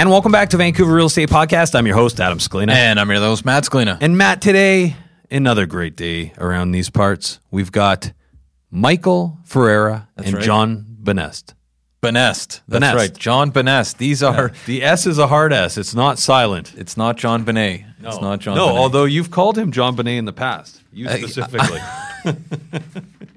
And welcome back to Vancouver Real Estate Podcast. I'm your host, Adam Scalina. And I'm your host, Matt Scalina. And Matt, today, another great day around these parts. We've got Michael Ferreira That's and right. John Benest. Benest. That's Benest. right. John Benest. These are, The S is a hard S. It's not silent. it's not John Benet. It's not John No, Benet. although you've called him John Benet in the past. You specifically.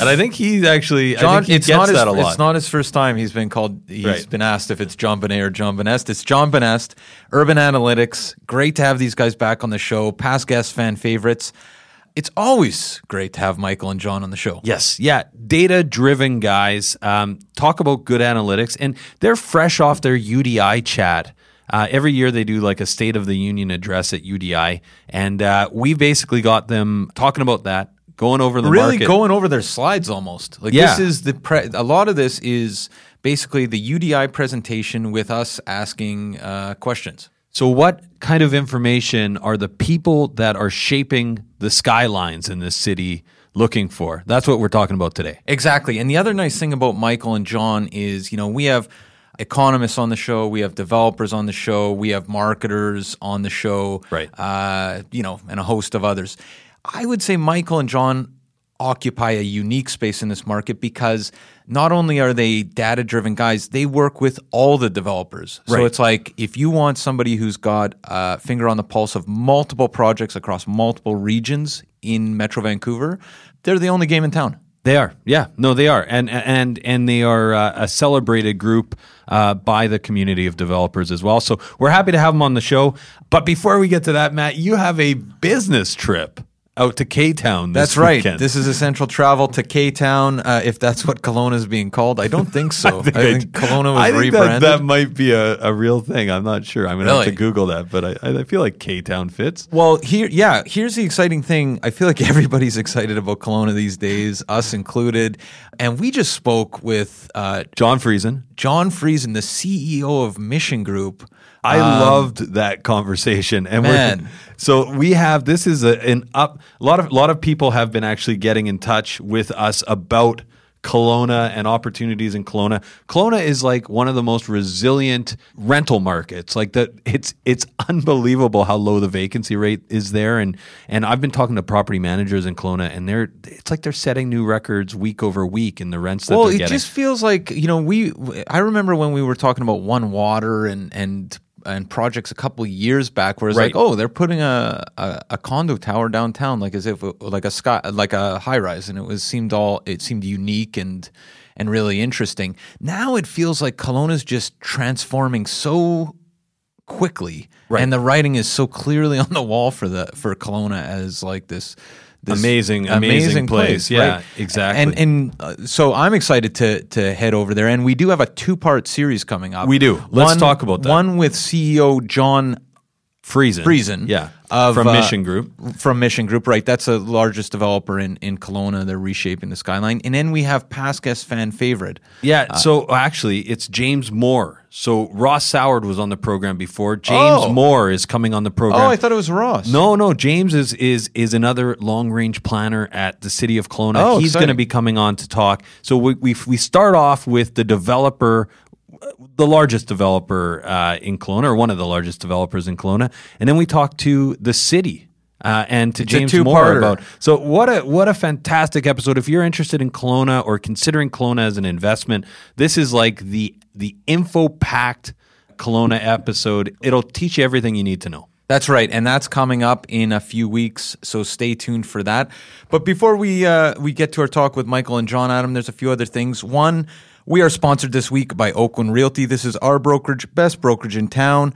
and I think he's actually, I John, think he it's gets not his, that a lot. It's not his first time he's been called. He's Right. been asked if it's John Benet or John Benest. It's John Benest, Urban Analytics. Great to have these guys back on the show. Past guest fan favorites. It's always great to have Michael and John on the show. Yes, yeah, data driven guys um, talk about good analytics, and they're fresh off their UDI chat. Uh, every year they do like a State of the Union address at UDI, and uh, we basically got them talking about that, going over the really market. going over their slides almost. Like Yeah. this is the pre- a lot of this is basically the UDI presentation with us asking uh, questions. So, what kind of information are the people that are shaping the skylines in this city looking for? That's what we're talking about today. Exactly. And the other nice thing about Michael and John is, you know, we have economists on the show, we have developers on the show, we have marketers on the show, Right. Uh, you know, and a host of others. I would say Michael and John occupy a unique space in this market because not only are they data driven guys, they work with all the developers. So it's like if you want somebody who's got a finger on the pulse of multiple projects across multiple regions in Metro Vancouver, they're the only game in town. They are, yeah, no, they are, and and and they are uh, a celebrated group uh, by the community of developers as well. So we're happy to have them on the show. But before we get to that, Matt, you have a business trip out to K Town. That's right. This is essential travel to K Town, uh, if that's what Kelowna is being called. I don't think so. I think, Kelowna was I think rebranded. That, that might be a, a real thing. I'm not sure. I'm gonna have to Google that, but I, I feel like K Town fits. well, here, yeah. Here's the exciting thing. I feel like everybody's excited about Kelowna these days, us included. And we just spoke with uh, John Friesen. John Friesen, the CEO of Mission Group. I Um, loved that conversation, and man. we're so we have this is a, an up. A lot of a lot of people have been actually getting in touch with us about Kelowna and opportunities in Kelowna. Kelowna is like one of the most resilient rental markets. Like that, it's it's unbelievable how low the vacancy rate is there. And and I've been talking to property managers in Kelowna, and they're it's like they're setting new records week over week in the rents that well, it getting. just feels like you know we. I remember when we were talking about One Water and and and projects a couple years back, where it's Right. like, oh, they're putting a, a a condo tower downtown, like as if like a sky like a high rise, and it was seemed all it seemed unique and and really interesting. Now it feels like Kelowna's just transforming so quickly, Right. and the writing is so clearly on the wall for the for Kelowna as like this. This Amazing, amazing place. Yeah, exactly. And and uh, so I'm excited to to head over there, and we do have a two part series coming up. We do. Let's One- talk about that. One with CEO John Friesen. Friesen, Yeah. of, From uh, Mission Group. from Mission Group, right? That's the largest developer in in Kelowna. They're reshaping the skyline, and then we have past guest fan favorite. Yeah, Uh, so actually, it's James Moore. So Ross Soward was on the program before. James Oh. Moore is coming on the program. Oh, I thought it was Ross. No, no. James is is is another long range planner at the city of Kelowna. Oh, He's going to be coming on to talk. So we we we start off with the developer, the largest developer uh, in Kelowna, or one of the largest developers in Kelowna, and then we talk to the city. Uh, and to It's James Moore about so what a what a fantastic episode! If you're interested in Kelowna or considering Kelowna as an investment, this is like the the info packed Kelowna episode. It'll teach you everything you need to know. That's right, and that's coming up in a few weeks. So stay tuned for that. But before we uh, we get to our talk with Michael and John Adam, there's a few other things. One, we are sponsored this week by Oakwyn Realty. This is our brokerage, best brokerage in town.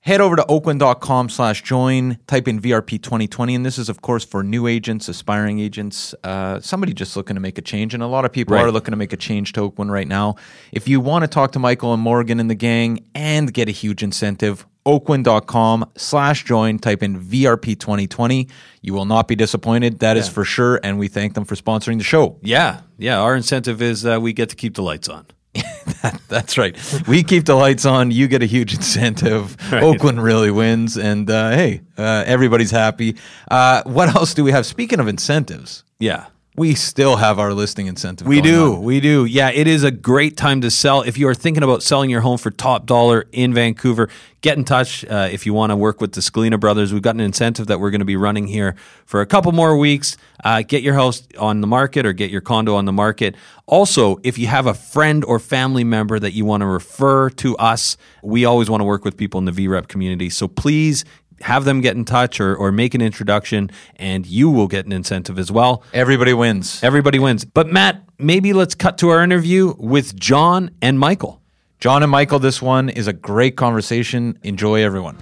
Head over to oakwyn.com slash join, type in VRP 2020. And this is, of course, for new agents, aspiring agents, uh, somebody just looking to make a change. And a lot of people Right. are looking to make a change to Oakwyn right now. If you want to talk to Michael and Morgan and the gang and get a huge incentive, oakwyn.com slash join, type in VRP 2020. You will not be disappointed. That is for sure. And we thank them for sponsoring the show. Yeah, yeah. Our incentive is uh, we get to keep the lights on. That's right. We keep the lights on. You get a huge incentive. Oakwyn really wins, and uh, hey, uh, everybody's happy. Uh, what else do we have? Speaking of incentives, Yeah. We still have our listing incentive. We do. on. We do. Yeah, it is a great time to sell. If you are thinking about selling your home for top dollar in Vancouver, get in touch uh, if you want to work with the Scalina brothers. We've got an incentive that we're going to be running here for a couple more weeks. Uh, get your house on the market or get your condo on the market. Also, if you have a friend or family member that you want to refer to us, we always want to work with people in the VREP community. So please have them get in touch or, or make an introduction, and you will get an incentive as well. Everybody wins. Everybody wins. But Matt, maybe let's cut to our interview with John and Michael. John and Michael, this one is a great conversation. Enjoy, everyone.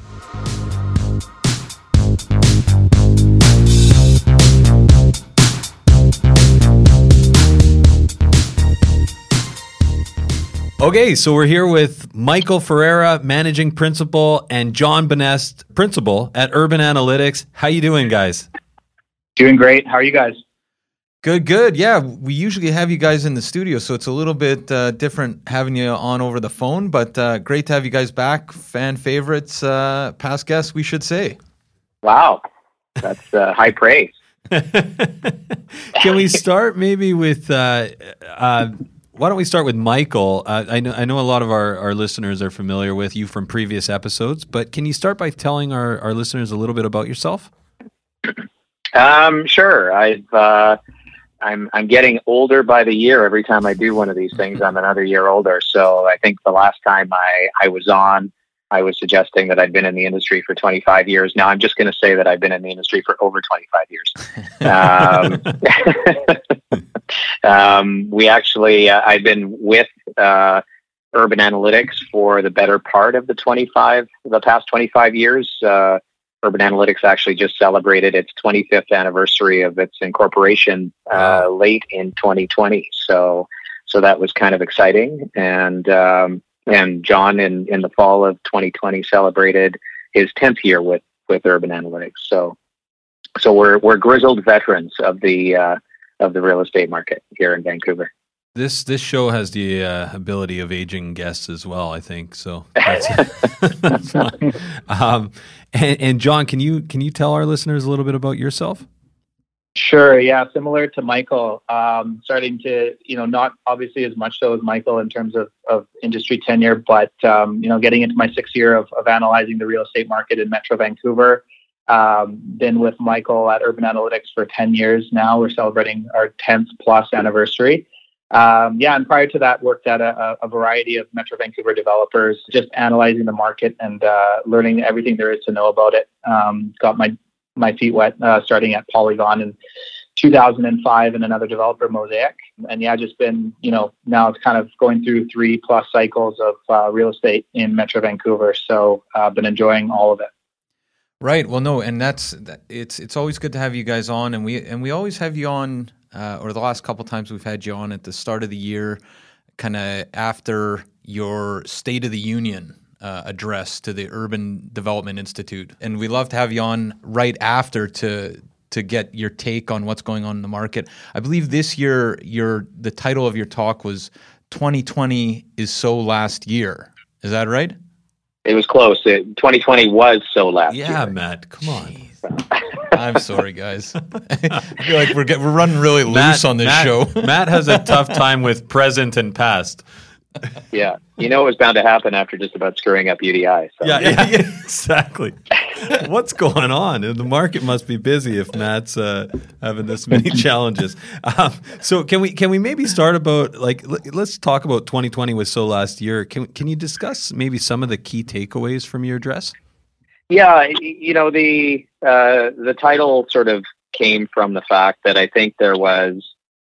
Okay, so we're here with Michael Ferreira, managing principal, and John Benest, principal at Urban Analytics. How you doing, guys? Doing great. How are you guys? Good, good. Yeah, we usually have you guys in the studio, so it's a little bit uh, different having you on over the phone, but uh, great to have you guys back. Fan favorites, uh, past guests, we should say. Wow, that's uh, high praise. Can we start maybe with? Why don't we start with Michael? Uh, I know I know a lot of our, our listeners are familiar with you from previous episodes, but can you start by telling our, our listeners a little bit about yourself? Um, sure. I've uh, I'm I'm getting older by the year. Every time I do one of these things, I'm another year older. So I think the last time I I was on, I was suggesting that I'd been in the industry for 25 years. Now I'm just going to say that I've been in the industry for over 25 years. Um, um, we actually, uh, I've been with uh, Urban Analytics for the better part of the 25, the past 25 years. Uh, Urban Analytics actually just celebrated its 25th anniversary of its incorporation uh, late in 2020. So, so that was kind of exciting. And um, and John in in the fall of 2020 celebrated his 10th year with with Urban Analytics. So, so we're we're grizzled veterans of the uh, of the real estate market here in Vancouver. This this show has the uh, ability of aging guests as well. I think so. That's, that's. Um, and, and John, can you can you tell our listeners a little bit about yourself? Sure. Yeah. Similar to Michael, um, starting to, you know, not obviously as much so as Michael in terms of, of industry tenure, but, um, you know, getting into my sixth year of, of analyzing the real estate market in Metro Vancouver. Um, been with Michael at Urban Analytics for 10 years now. We're celebrating our 10th plus anniversary. Um, yeah, and prior to that, worked at a, a, variety of Metro Vancouver developers, just analyzing the market and uh, learning everything there is to know about it. Um, got my my feet wet uh, starting at Polygon in 2005 and another developer, Mosaic. And yeah, just been, you know, now it's kind of going through three plus cycles of uh, real estate in Metro Vancouver. So I've uh, been enjoying all of it. Right. Well, no, and that's it's it's always good to have you guys on, and we and we always have you on, uh, or the last couple times we've had you on at the start of the year, kind of after your State of the Union uh, address to the Urban Development Institute, and we love to have you on right after to to get your take on what's going on in the market. I believe this year your the title of your talk was 2020 is so last year. Is that right? It was close. It, 2020 was so last yeah, year. Matt, come on. I'm sorry, guys. I feel like we're get, we're running really loose on this Matt, show. Matt has a tough time with present and past yeah, you know it was bound to happen after just about screwing up UDI. So. Yeah, yeah, yeah, exactly. What's going on? The market must be busy if Matt's uh, having this many challenges. Um, so can we can we maybe start about like let's talk about 2020 was so last year. Can can you discuss maybe some of the key takeaways from your address? Yeah, you know the uh, the title sort of came from the fact that I think there was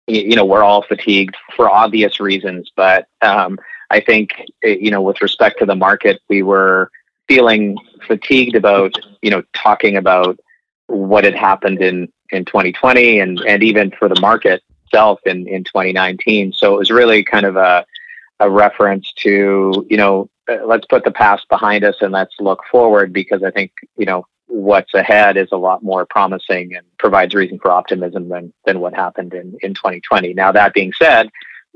you know, we're all fatigued for obvious reasons, but um, I think, eh, you know, with respect to the market, we were feeling fatigued about, you know, talking about what had happened in, in 2020 and, and even for the market itself in, in 2019. So it was really kind of a, a reference to, you know, eh, let's put the past behind us and let's look forward because I think, you know, what's ahead is a lot more promising and provides reason for optimism than than what happened in in 2020. Now that being said,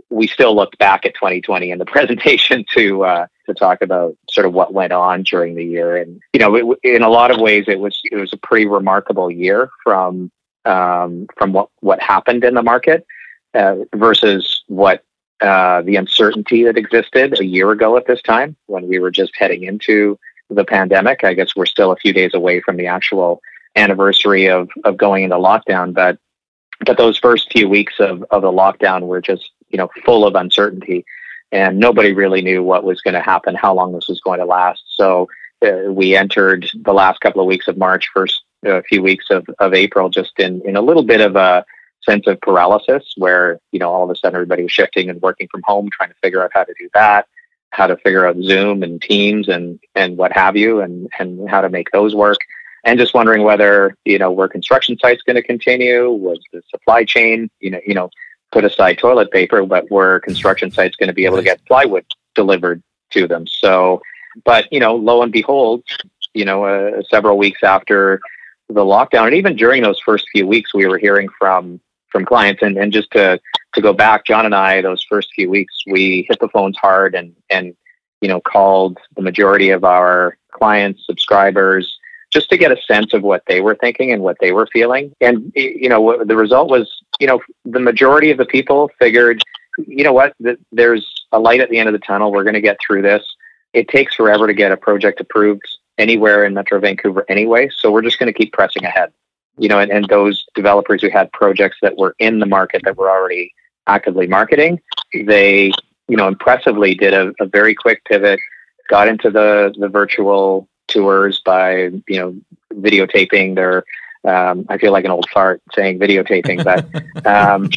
we still looked back at 2020 in the presentation to uh, to talk about sort of what went on during the year, and you know, it, in a lot of ways, it was it was a pretty remarkable year from um, from what what happened in the market uh, versus what uh, the uncertainty that existed a year ago at this time when we were just heading into the pandemic. I guess we're still a few days away from the actual anniversary of, of going into lockdown, but but those first few weeks of, of the lockdown were just you know full of uncertainty, and nobody really knew what was going to happen, how long this was going to last. So uh, we entered the last couple of weeks of March, first uh, few weeks of, of April, just in in a little bit of a sense of paralysis, where you know all of a sudden everybody was shifting and working from home, trying to figure out how to do that how to figure out Zoom and Teams and and what have you, and and how to make those work. And just wondering whether you know were construction sites going to continue? Was the supply chain you know you know put aside toilet paper, but were construction sites going to be able to get plywood delivered to them? So, but you know, lo and behold, you know, uh, several weeks after the lockdown, and even during those first few weeks, we were hearing from from clients, and and just to to go back, John and I, those first few weeks, we hit the phones hard and, and, you know, called the majority of our clients, subscribers, just to get a sense of what they were thinking and what they were feeling. And, you know, the result was, you know, the majority of the people figured, you know what, there's a light at the end of the tunnel. We're going to get through this. It takes forever to get a project approved anywhere in Metro Vancouver anyway. So we're just going to keep pressing ahead. You know, and, and those developers who had projects that were in the market that were already actively marketing. They, you know, impressively did a, a very quick pivot, got into the the virtual tours by you know videotaping their. Um, I feel like an old fart saying videotaping, but um,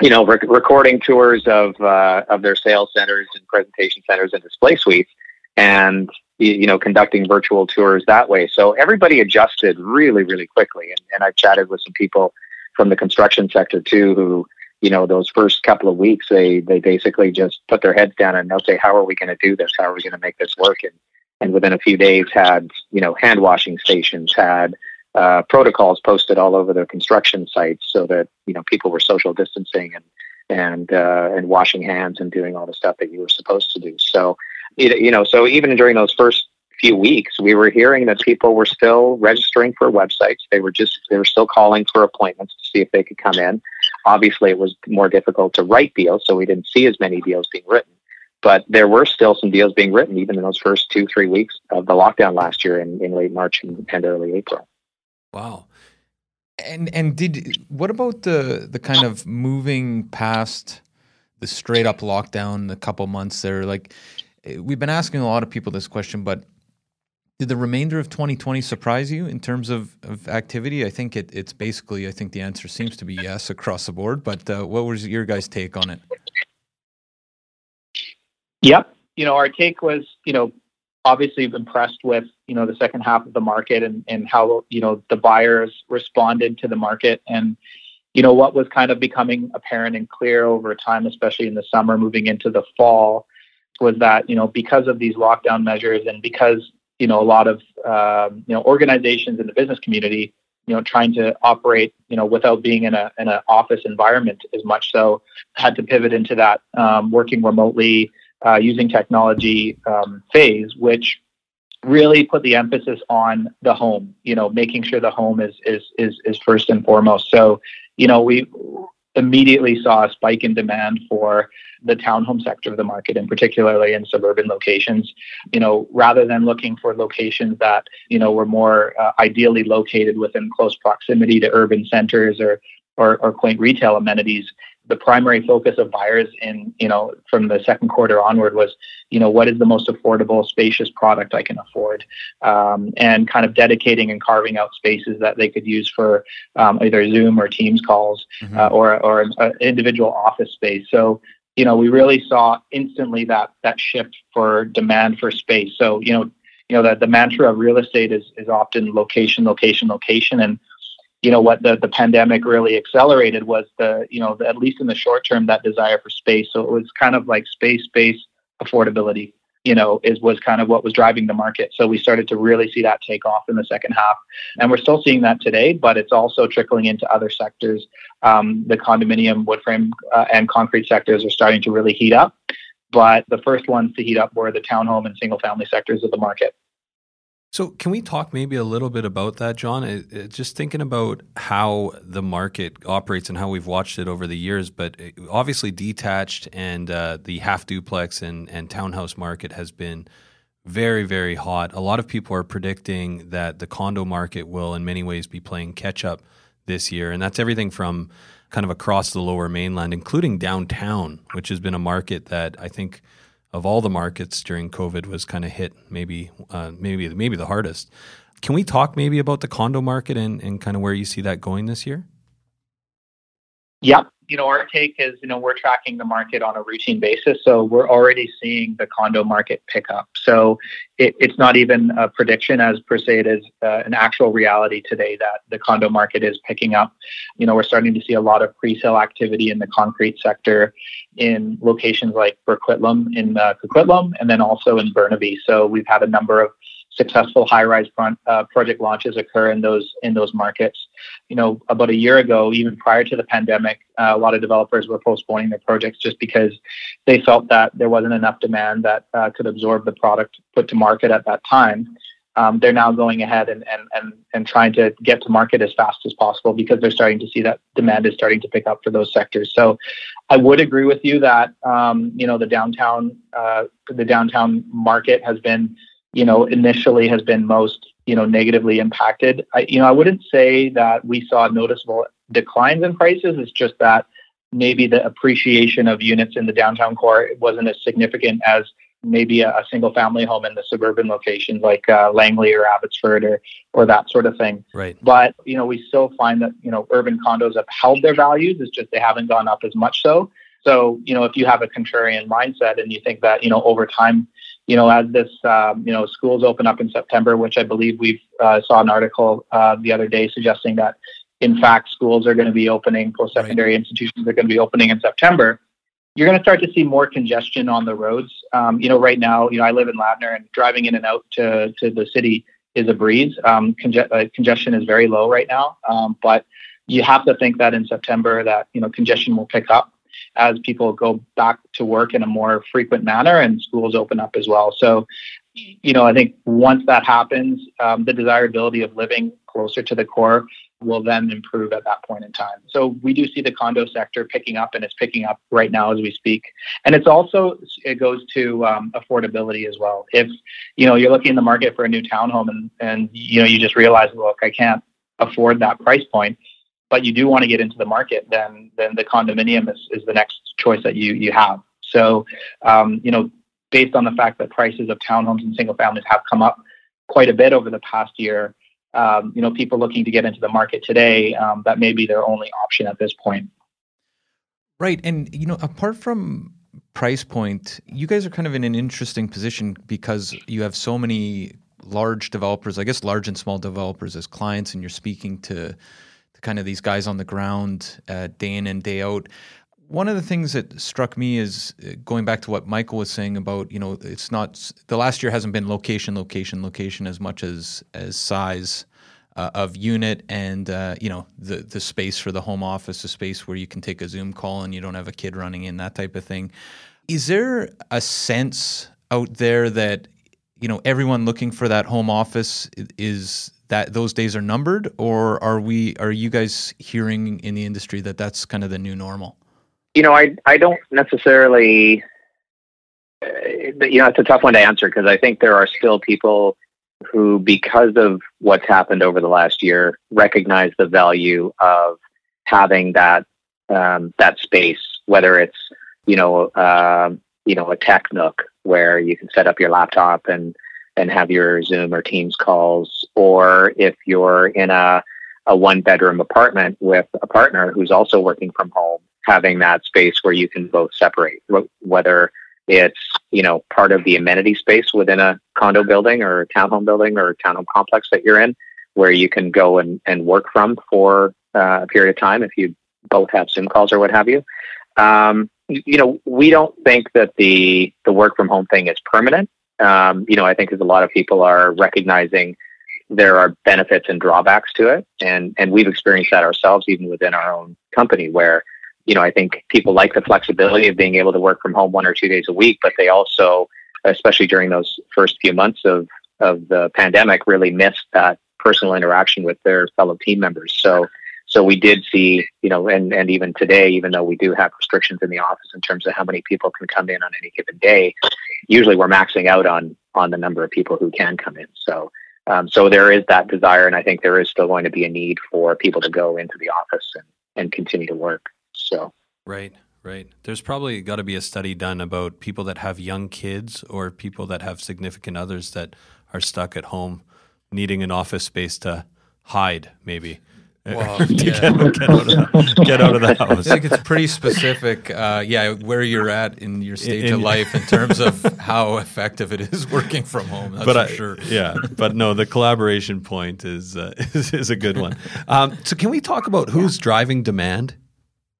you know, rec- recording tours of uh, of their sales centers and presentation centers and display suites, and you know, conducting virtual tours that way. So everybody adjusted really, really quickly. And, and I've chatted with some people from the construction sector too, who you know, those first couple of weeks, they they basically just put their heads down and they'll say, "How are we going to do this? How are we going to make this work?" And and within a few days, had you know hand washing stations, had uh, protocols posted all over their construction sites, so that you know people were social distancing and and uh, and washing hands and doing all the stuff that you were supposed to do. So you know, so even during those first few weeks, we were hearing that people were still registering for websites. They were just they were still calling for appointments to see if they could come in. Obviously, it was more difficult to write deals, so we didn't see as many deals being written. But there were still some deals being written, even in those first two three weeks of the lockdown last year in, in late March and, and early April. Wow. And and did what about the the kind of moving past the straight up lockdown a couple months there like we've been asking a lot of people this question but did the remainder of 2020 surprise you in terms of, of activity? I think it, it's basically, I think the answer seems to be yes across the board. But uh, what was your guys' take on it? Yep. You know, our take was, you know, obviously impressed with, you know, the second half of the market and, and how, you know, the buyers responded to the market. And, you know, what was kind of becoming apparent and clear over time, especially in the summer moving into the fall, was that, you know, because of these lockdown measures and because you know a lot of um, you know organizations in the business community you know trying to operate you know without being in a in an office environment as much so had to pivot into that um, working remotely uh, using technology um, phase which really put the emphasis on the home you know making sure the home is is is, is first and foremost. So you know we immediately saw a spike in demand for the townhome sector of the market and particularly in suburban locations you know rather than looking for locations that you know were more uh, ideally located within close proximity to urban centers or, or or quaint retail amenities the primary focus of buyers in you know from the second quarter onward was you know what is the most affordable spacious product i can afford um, and kind of dedicating and carving out spaces that they could use for um, either zoom or teams calls mm-hmm. uh, or or an individual office space so you know we really saw instantly that that shift for demand for space. So you know you know the, the mantra of real estate is is often location location location. And you know what the, the pandemic really accelerated was the you know the, at least in the short term that desire for space. So it was kind of like space space affordability you know is was kind of what was driving the market. So we started to really see that take off in the second half. And we're still seeing that today but it's also trickling into other sectors. Um, the condominium wood frame uh, and concrete sectors are starting to really heat up. But the first ones to heat up were the townhome and single family sectors of the market so, can we talk maybe a little bit about that, John? It, it, just thinking about how the market operates and how we've watched it over the years, but obviously, detached and uh, the half duplex and, and townhouse market has been very, very hot. A lot of people are predicting that the condo market will, in many ways, be playing catch up this year. And that's everything from kind of across the lower mainland, including downtown, which has been a market that I think of all the markets during COVID was kind of hit maybe uh, maybe maybe the hardest. Can we talk maybe about the condo market and, and kind of where you see that going this year? Yeah, you know, our take is, you know, we're tracking the market on a routine basis. So we're already seeing the condo market pick up. So it, it's not even a prediction as per se, it is uh, an actual reality today that the condo market is picking up. You know, we're starting to see a lot of pre-sale activity in the concrete sector in locations like Burquitlam in uh, Coquitlam and then also in Burnaby. So we've had a number of successful high-rise front, uh, project launches occur in those in those markets. You know, about a year ago, even prior to the pandemic, uh, a lot of developers were postponing their projects just because they felt that there wasn't enough demand that uh, could absorb the product put to market at that time. Um, they're now going ahead and, and, and, and trying to get to market as fast as possible because they're starting to see that demand is starting to pick up for those sectors. So I would agree with you that, um, you know, the downtown, uh, the downtown market has been you know, initially has been most, you know, negatively impacted. I, you know, I wouldn't say that we saw noticeable declines in prices. It's just that maybe the appreciation of units in the downtown core wasn't as significant as maybe a, a single family home in the suburban locations like uh, Langley or Abbotsford or or that sort of thing. Right. But you know, we still find that you know urban condos have held their values. It's just they haven't gone up as much so. So you know, if you have a contrarian mindset and you think that you know over time you know, as this, um, you know, schools open up in September, which I believe we've uh, saw an article uh, the other day suggesting that, in fact, schools are going to be opening, post-secondary right. institutions are going to be opening in September. You're going to start to see more congestion on the roads. Um, you know, right now, you know, I live in Ladner, and driving in and out to to the city is a breeze. Um, conge- uh, congestion is very low right now, um, but you have to think that in September that you know congestion will pick up as people go back to work in a more frequent manner and schools open up as well. So, you know, I think once that happens, um, the desirability of living closer to the core will then improve at that point in time. So we do see the condo sector picking up, and it's picking up right now as we speak. And it's also it goes to um, affordability as well. If you know you're looking in the market for a new townhome, and and you know you just realize, look, I can't afford that price point, but you do want to get into the market, then then the condominium is, is the next choice that you you have. So um, you know, based on the fact that prices of townhomes and single families have come up quite a bit over the past year um, you know, people looking to get into the market today, um, that may be their only option at this point. Right. And, you know, apart from price point, you guys are kind of in an interesting position because you have so many large developers, I guess large and small developers as clients, and you're speaking to, to kind of these guys on the ground uh, day in and day out. One of the things that struck me is uh, going back to what Michael was saying about, you know, it's not the last year hasn't been location, location, location as much as as size uh, of unit and uh, you know the the space for the home office, a space where you can take a Zoom call and you don't have a kid running in, that type of thing. Is there a sense out there that you know everyone looking for that home office is that those days are numbered, or are we? Are you guys hearing in the industry that that's kind of the new normal? you know, I I don't necessarily. Uh, you know, it's a tough one to answer because I think there are still people who, because of what's happened over the last year, recognize the value of having that um, that space, whether it's you know uh, you know a tech nook where you can set up your laptop and and have your Zoom or Teams calls, or if you're in a a one bedroom apartment with a partner who's also working from home having that space where you can both separate, whether it's you know part of the amenity space within a condo building or townhome building or townhome complex that you're in, where you can go and, and work from for uh, a period of time if you both have Zoom calls or what have you. Um, you know, we don't think that the the work from home thing is permanent. Um, you know, I think as a lot of people are recognizing there are benefits and drawbacks to it, and and we've experienced that ourselves even within our own company where you know, I think people like the flexibility of being able to work from home one or two days a week, but they also, especially during those first few months of, of the pandemic, really missed that personal interaction with their fellow team members. So, so we did see, you know, and, and even today, even though we do have restrictions in the office in terms of how many people can come in on any given day, usually we're maxing out on on the number of people who can come in. So, um, so there is that desire, and I think there is still going to be a need for people to go into the office and, and continue to work. So right, right. There's probably got to be a study done about people that have young kids or people that have significant others that are stuck at home, needing an office space to hide, maybe. Well, to yeah. get, get, out the, get, out of the, house. I think it's pretty specific, uh, yeah, where you're at in your stage in, of life in terms of how effective it is working from home. That's but for I, sure. Yeah, but no, the collaboration point is uh, is, is, a good one. Um, so, can we talk about who's driving demand?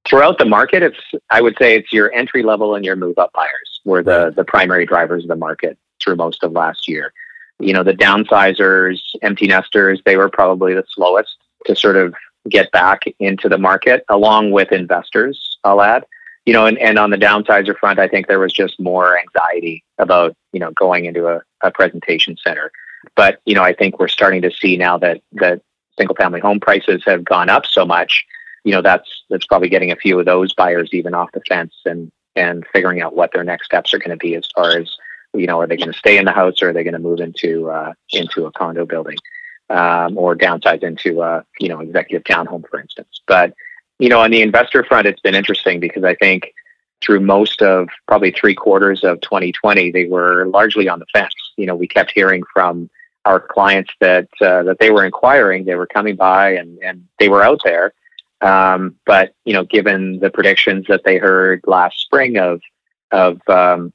throughout the market, it's I would say it's your entry level and your move up buyers were the the primary drivers of the market through most of last year. You know, the downsizers, empty nesters, they were probably the slowest to sort of get back into the market, along with investors. I'll add. You know, and, and on the downsizer front, I think there was just more anxiety about you know going into a, a presentation center. But you know, I think we're starting to see now that that single family home prices have gone up so much you know that's that's probably getting a few of those buyers even off the fence and and figuring out what their next steps are going to be as far as you know are they going to stay in the house or are they going to move into uh, into a condo building um, or downsize into a you know executive townhome for instance. But you know on the investor front it's been interesting because i think through most of probably three quarters of 2020 they were largely on the fence. You know we kept hearing from our clients that uh, that they were inquiring they were coming by and and they were out there. Um, but you know, given the predictions that they heard last spring of of um,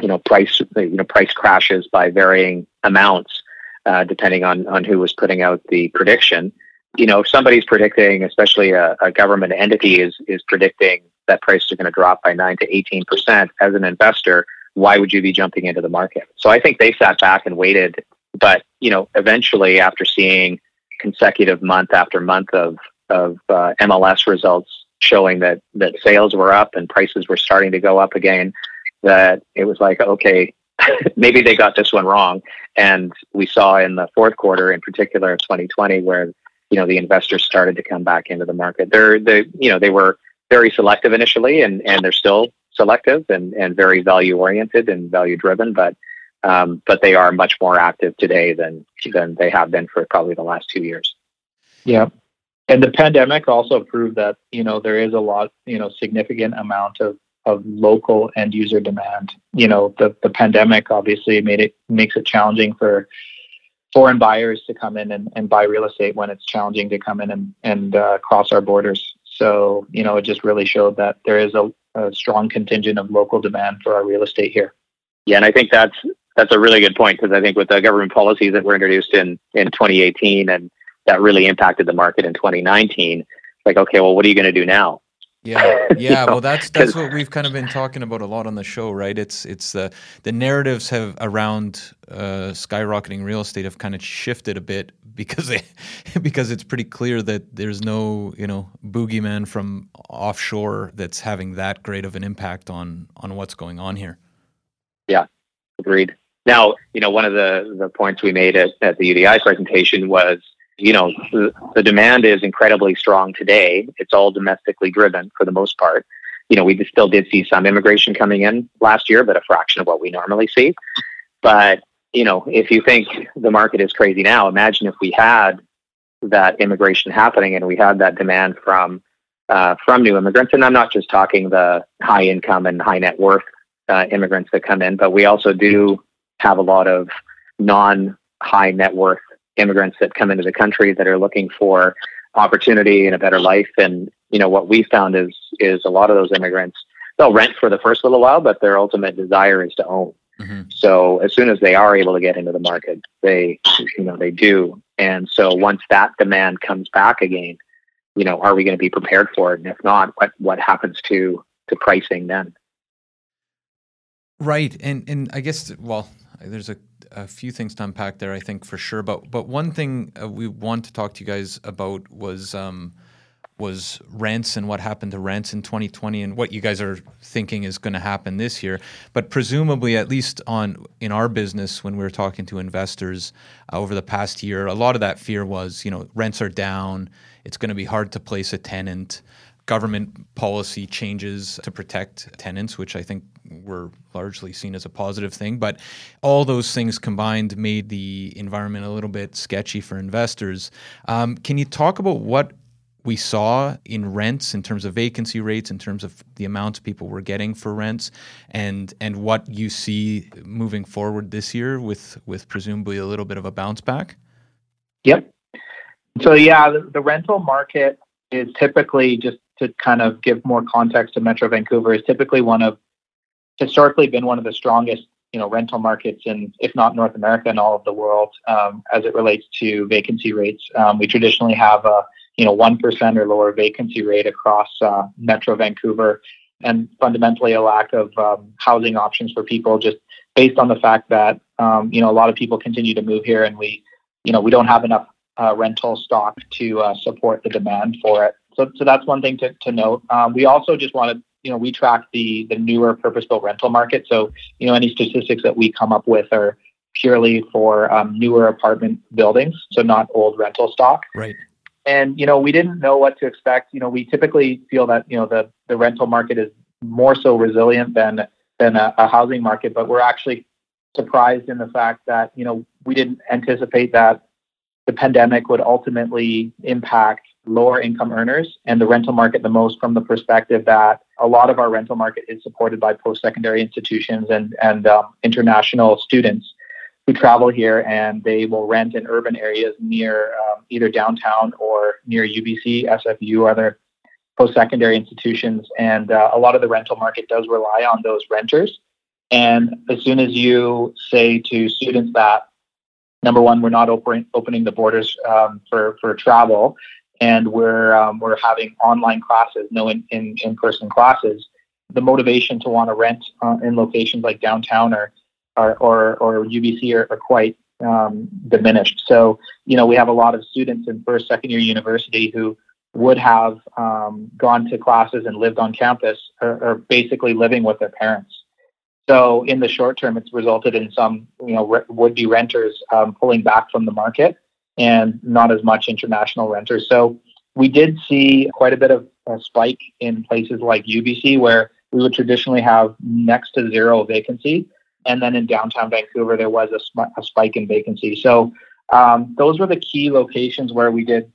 you know price you know price crashes by varying amounts uh, depending on on who was putting out the prediction. You know, if somebody's predicting, especially a, a government entity is is predicting that prices are going to drop by nine to eighteen percent. As an investor, why would you be jumping into the market? So I think they sat back and waited. But you know, eventually, after seeing consecutive month after month of of uh, MLS results showing that that sales were up and prices were starting to go up again. That it was like, okay, maybe they got this one wrong. And we saw in the fourth quarter, in particular of 2020, where you know the investors started to come back into the market. They're they you know they were very selective initially, and and they're still selective and and very value oriented and value driven, but. Um, but they are much more active today than than they have been for probably the last two years. Yeah, and the pandemic also proved that you know there is a lot you know significant amount of of local end user demand. You know, the, the pandemic obviously made it makes it challenging for foreign buyers to come in and, and buy real estate when it's challenging to come in and, and uh, cross our borders. So, you know, it just really showed that there is a, a strong contingent of local demand for our real estate here. Yeah, and I think that's that's a really good point because I think with the government policies that were introduced in in 2018 and that really impacted the market in 2019, like okay, well, what are you going to do now? Yeah, yeah. well, that's that's what we've kind of been talking about a lot on the show, right? It's it's the the narratives have around uh, skyrocketing real estate have kind of shifted a bit because they, because it's pretty clear that there's no you know boogeyman from offshore that's having that great of an impact on on what's going on here. Yeah, agreed. Now, you know, one of the the points we made at, at the UDI presentation was you know, the, the demand is incredibly strong today. It's all domestically driven for the most part. You know, we still did see some immigration coming in last year, but a fraction of what we normally see. But, you know, if you think the market is crazy now, imagine if we had that immigration happening and we had that demand from uh, from new immigrants. And I'm not just talking the high income and high net worth uh, immigrants that come in, but we also do have a lot of non high net worth immigrants that come into the country that are looking for opportunity and a better life. And you know what we found is is a lot of those immigrants they'll rent for the first little while, but their ultimate desire is to own. Mm-hmm. So as soon as they are able to get into the market, they you know they do. And so once that demand comes back again, you know, are we going to be prepared for it? And if not, what what happens to to pricing then? Right, and and I guess well, there's a a few things to unpack there, I think for sure. But but one thing uh, we want to talk to you guys about was um, was rents and what happened to rents in 2020 and what you guys are thinking is going to happen this year. But presumably, at least on in our business, when we were talking to investors uh, over the past year, a lot of that fear was you know rents are down. It's going to be hard to place a tenant government policy changes to protect tenants, which I think were largely seen as a positive thing. But all those things combined made the environment a little bit sketchy for investors. Um, can you talk about what we saw in rents in terms of vacancy rates, in terms of the amounts people were getting for rents, and and what you see moving forward this year with with presumably a little bit of a bounce back? Yep. So yeah, the, the rental market is typically just to kind of give more context to Metro Vancouver, is typically one of historically been one of the strongest you know rental markets in if not North America and all of the world um, as it relates to vacancy rates. Um, we traditionally have a you know one percent or lower vacancy rate across uh, Metro Vancouver, and fundamentally a lack of um, housing options for people just based on the fact that um, you know a lot of people continue to move here and we you know we don't have enough uh, rental stock to uh, support the demand for it. So, so that's one thing to, to note. Um, we also just wanted, you know, we track the the newer purpose-built rental market. So, you know, any statistics that we come up with are purely for um, newer apartment buildings, so not old rental stock. Right. And you know, we didn't know what to expect. You know, we typically feel that you know the the rental market is more so resilient than than a, a housing market, but we're actually surprised in the fact that you know we didn't anticipate that the pandemic would ultimately impact lower income earners and the rental market the most from the perspective that a lot of our rental market is supported by post-secondary institutions and, and um, international students who travel here and they will rent in urban areas near um, either downtown or near UBC, SFU, other post-secondary institutions. And uh, a lot of the rental market does rely on those renters. And as soon as you say to students that number one, we're not open, opening the borders um, for for travel, and we're um, we're having online classes, no in, in, in person classes. The motivation to want to rent uh, in locations like downtown or or or, or UBC are, are quite um, diminished. So you know we have a lot of students in first second year university who would have um, gone to classes and lived on campus are basically living with their parents. So in the short term, it's resulted in some, you know, re- would-be renters um, pulling back from the market and not as much international renters. So we did see quite a bit of a spike in places like UBC where we would traditionally have next to zero vacancy. And then in downtown Vancouver, there was a, sm- a spike in vacancy. So um, those were the key locations where we did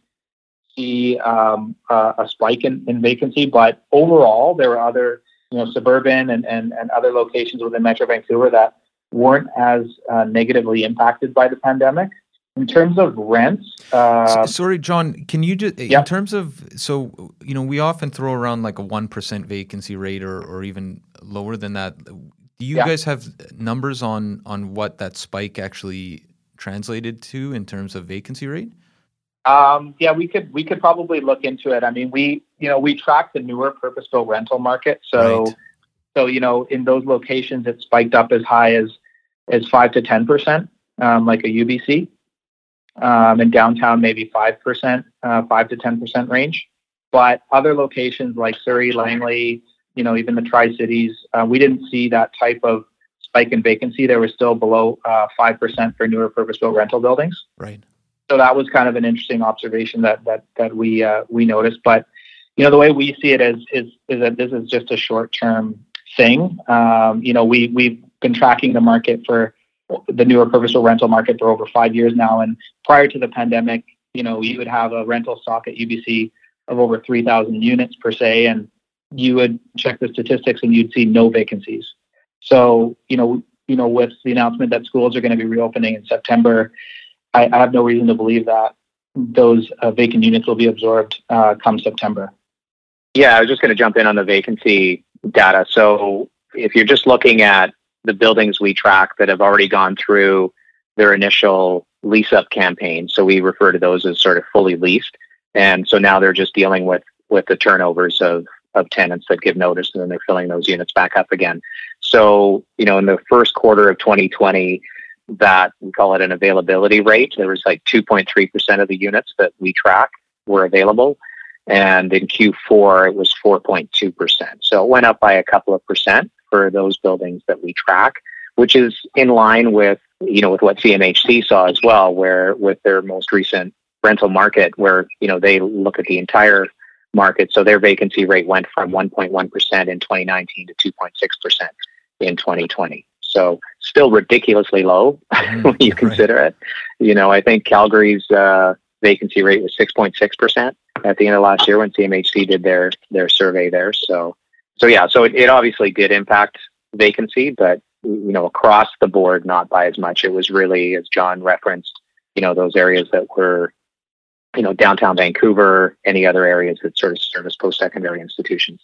see um, uh, a spike in, in vacancy. But overall, there were other, you know, suburban and, and, and other locations within Metro Vancouver that weren't as uh, negatively impacted by the pandemic. In terms of rents, uh, sorry, John, can you just yeah. in terms of so you know we often throw around like a one percent vacancy rate or or even lower than that. Do you Yeah. guys have numbers on on what that spike actually translated to in terms of vacancy rate? Um, yeah, we could we could probably look into it. I mean, we you know we track the newer purpose built rental market, so Right. so you know in those locations it spiked up as high as as five to ten percent, um, like a UBC. Um, in downtown, maybe five percent, uh, five to ten percent range. But other locations like Surrey, Langley, you know, even the Tri Cities, uh, we didn't see that type of spike in vacancy. They were still below uh, five percent for newer purpose built rental buildings Right. so that was kind of an interesting observation that that that we uh, we noticed. But you know, the way we see it is is is that this is just a short term thing. Um, you know, we we've been tracking the market for the newer purposeful rental market for over five years now, and prior to the pandemic, you know, you would have a rental stock at UBC of over three thousand units per se, and you would check the statistics and you'd see no vacancies. So you know, you know, with the announcement that schools are going to be reopening in September, I, I have no reason to believe that those uh, vacant units will be absorbed uh, come September. Yeah, I was just going to jump in on the vacancy data. So if you're just looking at the buildings we track that have already gone through their initial lease up campaign, so we refer to those as sort of fully leased. And so now they're just dealing with with the turnovers of of tenants that give notice and then they're filling those units back up again. So, you know, in the first quarter of 2020, that we call it an availability rate, there was like 2.3% of the units that we track were available. And in Q4, it was 4.2%. So it went up by a couple of percent for those buildings that we track, which is in line with, you know, with what CMHC saw as well, where with their most recent rental market, where, you know, they look at the entire market. So their vacancy rate went from 1.1% in 2019 to 2.6% in 2020. So still ridiculously low Mhm, when you right. consider it. You know, I think Calgary's uh, vacancy rate was 6.6% at the end of last year when CMHC did their their survey there. So, so yeah, so it, it obviously did impact vacancy, but you know, across the board, not by as much. It was really, as John referenced, you know, those areas that were, you know, downtown Vancouver, any other areas that sort of service post secondary institutions.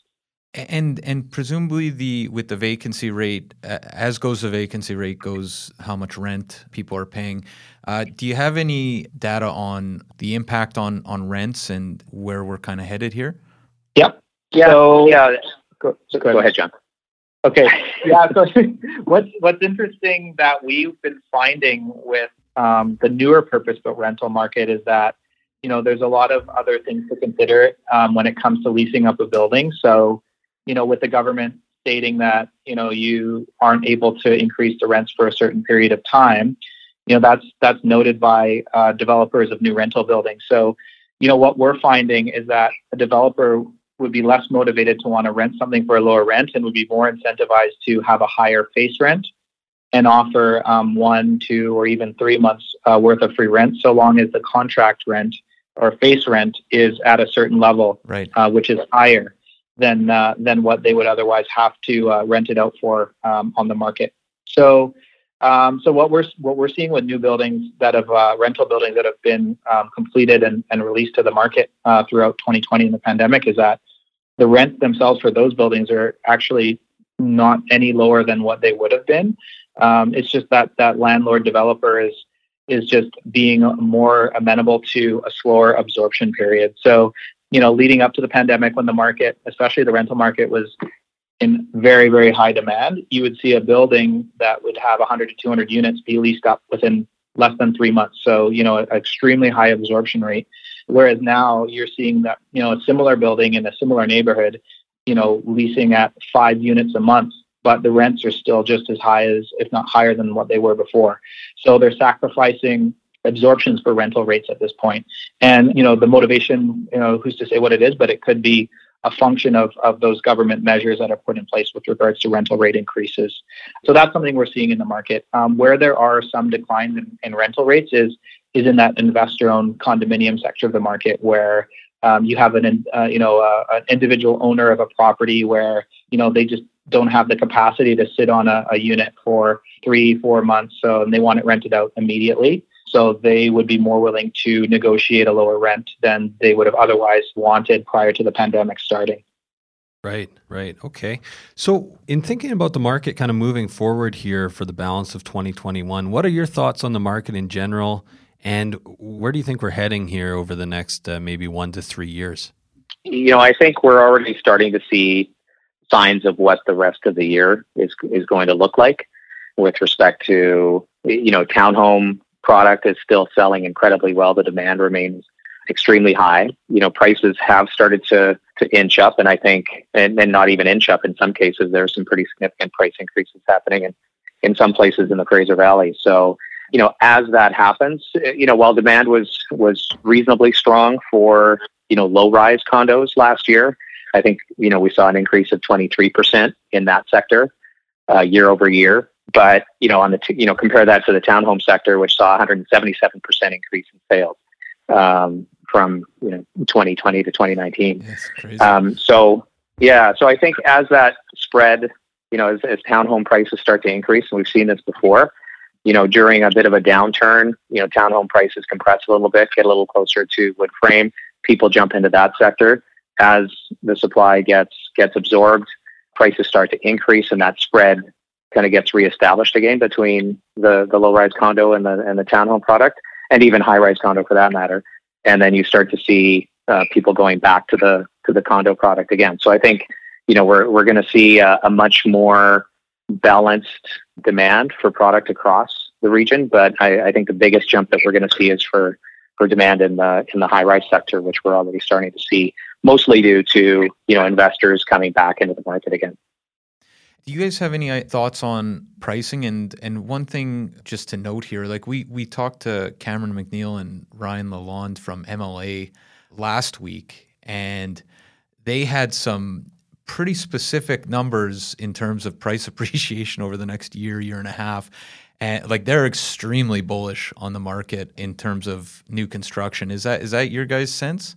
And and presumably the with the vacancy rate, uh, as goes the vacancy rate, goes how much rent people are paying. Uh, do you have any data on the impact on on rents and where we're kind of headed here? Yep. Yeah, So, yeah. Go, So go ahead, John. Okay. Yeah. So what's what's interesting that we've been finding with um, the newer purpose-built rental market is that you know there's a lot of other things to consider um, when it comes to leasing up a building. So you know, with the government stating that you know you aren't able to increase the rents for a certain period of time, you know that's that's noted by uh, developers of new rental buildings. So you know what we're finding is that a developer would be less motivated to want to rent something for a lower rent and would be more incentivized to have a higher face rent and offer um, one, two, or even three months uh, worth of free rent, so long as the contract rent or face rent is at a certain level, Right. uh, which is higher than uh, than what they would otherwise have to uh, rent it out for um, on the market. So. Um, so what we're what we're seeing with new buildings that have uh, rental buildings that have been um, completed and, and released to the market uh, throughout 2020 and the pandemic is that the rent themselves for those buildings are actually not any lower than what they would have been. Um, it's just that that landlord developer is is just being more amenable to a slower absorption period. So, you know, leading up to the pandemic, when the market, especially the rental market, was in very very high demand, you would see a building that would have 100 to 200 units be leased up within less than three months. So, you know, extremely high absorption rate. Whereas now you're seeing that, you know, a similar building in a similar neighborhood, you know, leasing at five units a month but the rents are still just as high as, if not higher than what they were before. So they're sacrificing absorptions for rental rates at this point. And, you know, the motivation, you know, who's to say what it is, but it could be a function of, of those government measures that are put in place with regards to rental rate increases. So that's something we're seeing in the market. Um, where there are some declines in, in rental rates is is in that investor-owned condominium sector of the market where um, you have an uh, you know uh, an individual owner of a property where you know they just don't have the capacity to sit on a, a unit for three four months so and they want it rented out immediately so they would be more willing to negotiate a lower rent than they would have otherwise wanted prior to the pandemic starting. Right, right. Okay. So, in thinking about the market kind of moving forward here for the balance of 2021, what are your thoughts on the market in general? And where do you think we're heading here over the next uh, maybe one to three years? You know, I think we're already starting to see signs of what the rest of the year is is going to look like with respect to you know townhome product is still selling incredibly well. The demand remains extremely high. You know, prices have started to to inch up, and I think, and, and not even inch up in some cases. There's some pretty significant price increases happening in in some places in the Fraser Valley. So, you know, as that happens, you know, while demand was was reasonably strong for you know low rise condos last year, I think you know we saw an increase of 23 percent in that sector uh, year over year. But you know, on the t- you know, compare that to the townhome sector, which saw 177 percent increase in sales um, from you know 2020 to 2019. Yes, um, so yeah, so I think as that spread, you know, as, as townhome prices start to increase, and we've seen this before, you know, during a bit of a downturn, you know, townhome prices compress a little bit, get a little closer to wood frame. People jump into that sector as the supply gets gets absorbed. Prices start to increase, and that spread kind of gets reestablished again between the the low rise condo and the and the townhome product, and even high rise condo for that matter. And then you start to see uh, people going back to the to the condo product again. So I think you know we're we're going to see a, a much more balanced demand for product across the region. But I, I think the biggest jump that we're going to see is for for demand in the in the high rise sector, which we're already starting to see, mostly due to you know investors coming back into the market again. Do you guys have any uh, thoughts on pricing? And and one thing just to note here, like we we talked to Cameron McNeil and Ryan Lalonde from MLA last week, and they had some pretty specific numbers in terms of price appreciation over the next year, year and a half. And like they're extremely bullish on the market in terms of new construction. Is that is that your guys' sense?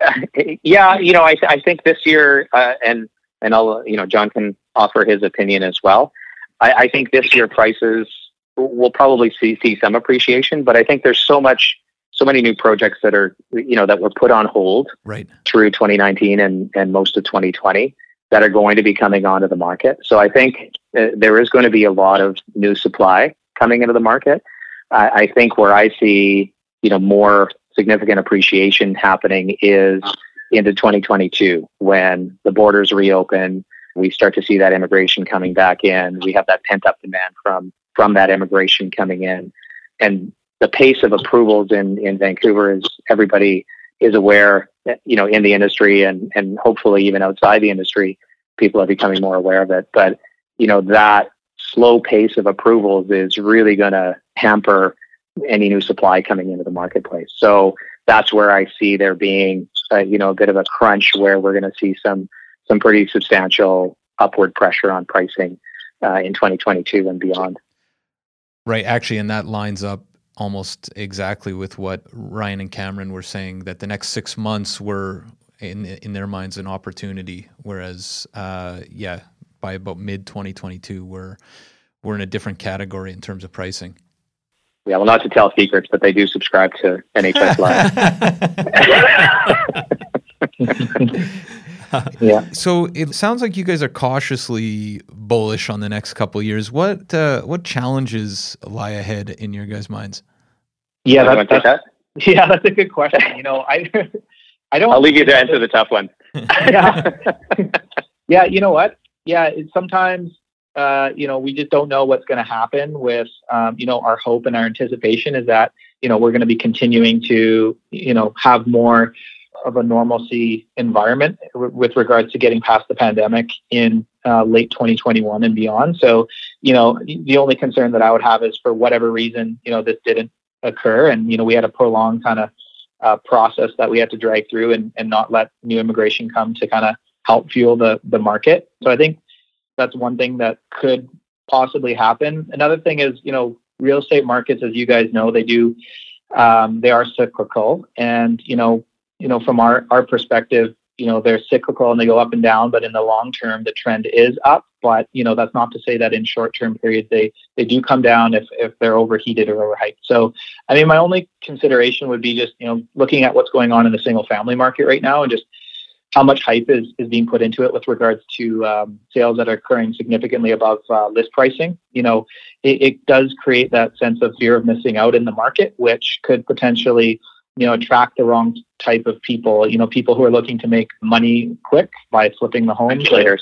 yeah, you know, I, th- I think this year, uh, and and I'll, you know, John can offer his opinion as well. I, I think this year prices will probably see, see some appreciation, but I think there's so much, so many new projects that are, you know, that were put on hold right. through 2019 and, and most of 2020 that are going to be coming onto the market. So I think uh, there is going to be a lot of new supply coming into the market. I, I think where I see, you know, more significant appreciation happening is into 2022 when the borders reopen. We start to see that immigration coming back in. We have that pent up demand from from that immigration coming in, and the pace of approvals in in Vancouver is everybody is aware. You know, in the industry and and hopefully even outside the industry, people are becoming more aware of it. But you know that slow pace of approvals is really going to hamper any new supply coming into the marketplace. So that's where I see there being, uh, you know, a bit of a crunch where we're going to see some some pretty substantial upward pressure on pricing uh, in 2022 and beyond. Right. Actually, and that lines up almost exactly with what Ryan and Cameron were saying that the next six months were in in their minds an opportunity, whereas uh, yeah, by about mid 2022 we're we're in a different category in terms of pricing. Yeah, well, not to tell secrets, but they do subscribe to NHS Live. yeah. So it sounds like you guys are cautiously bullish on the next couple years. What uh, what challenges lie ahead in your guys' minds? Yeah, that's, that's that? yeah, that's a good question. You know, I I don't. I'll leave you to answer the tough one. yeah. yeah, you know what? Yeah, sometimes uh, you know, we just don't know what's going to happen with, um, you know, our hope and our anticipation is that, you know, we're going to be continuing to, you know, have more of a normalcy environment with regards to getting past the pandemic in uh, late 2021 and beyond. So, you know, the only concern that I would have is for whatever reason, you know, this didn't occur, and you know, we had a prolonged kind of uh, process that we had to drag through and, and not let new immigration come to kind of help fuel the the market. So I think that's one thing that could possibly happen. Another thing is, you know, real estate markets, as you guys know, they do um, they are cyclical, and you know, you know, from our our perspective, you know, they're cyclical and they go up and down, but in the long term, the trend is up. But you know, that's not to say that in short term periods they they do come down if if they're overheated or overhyped. So, I mean, my only consideration would be just you know looking at what's going on in the single family market right now and just how much hype is, is being put into it with regards to um, sales that are occurring significantly above uh, list pricing. You know, it, it, does create that sense of fear of missing out in the market, which could potentially, you know, attract the wrong type of people. You know, people who are looking to make money quick by flipping the home or,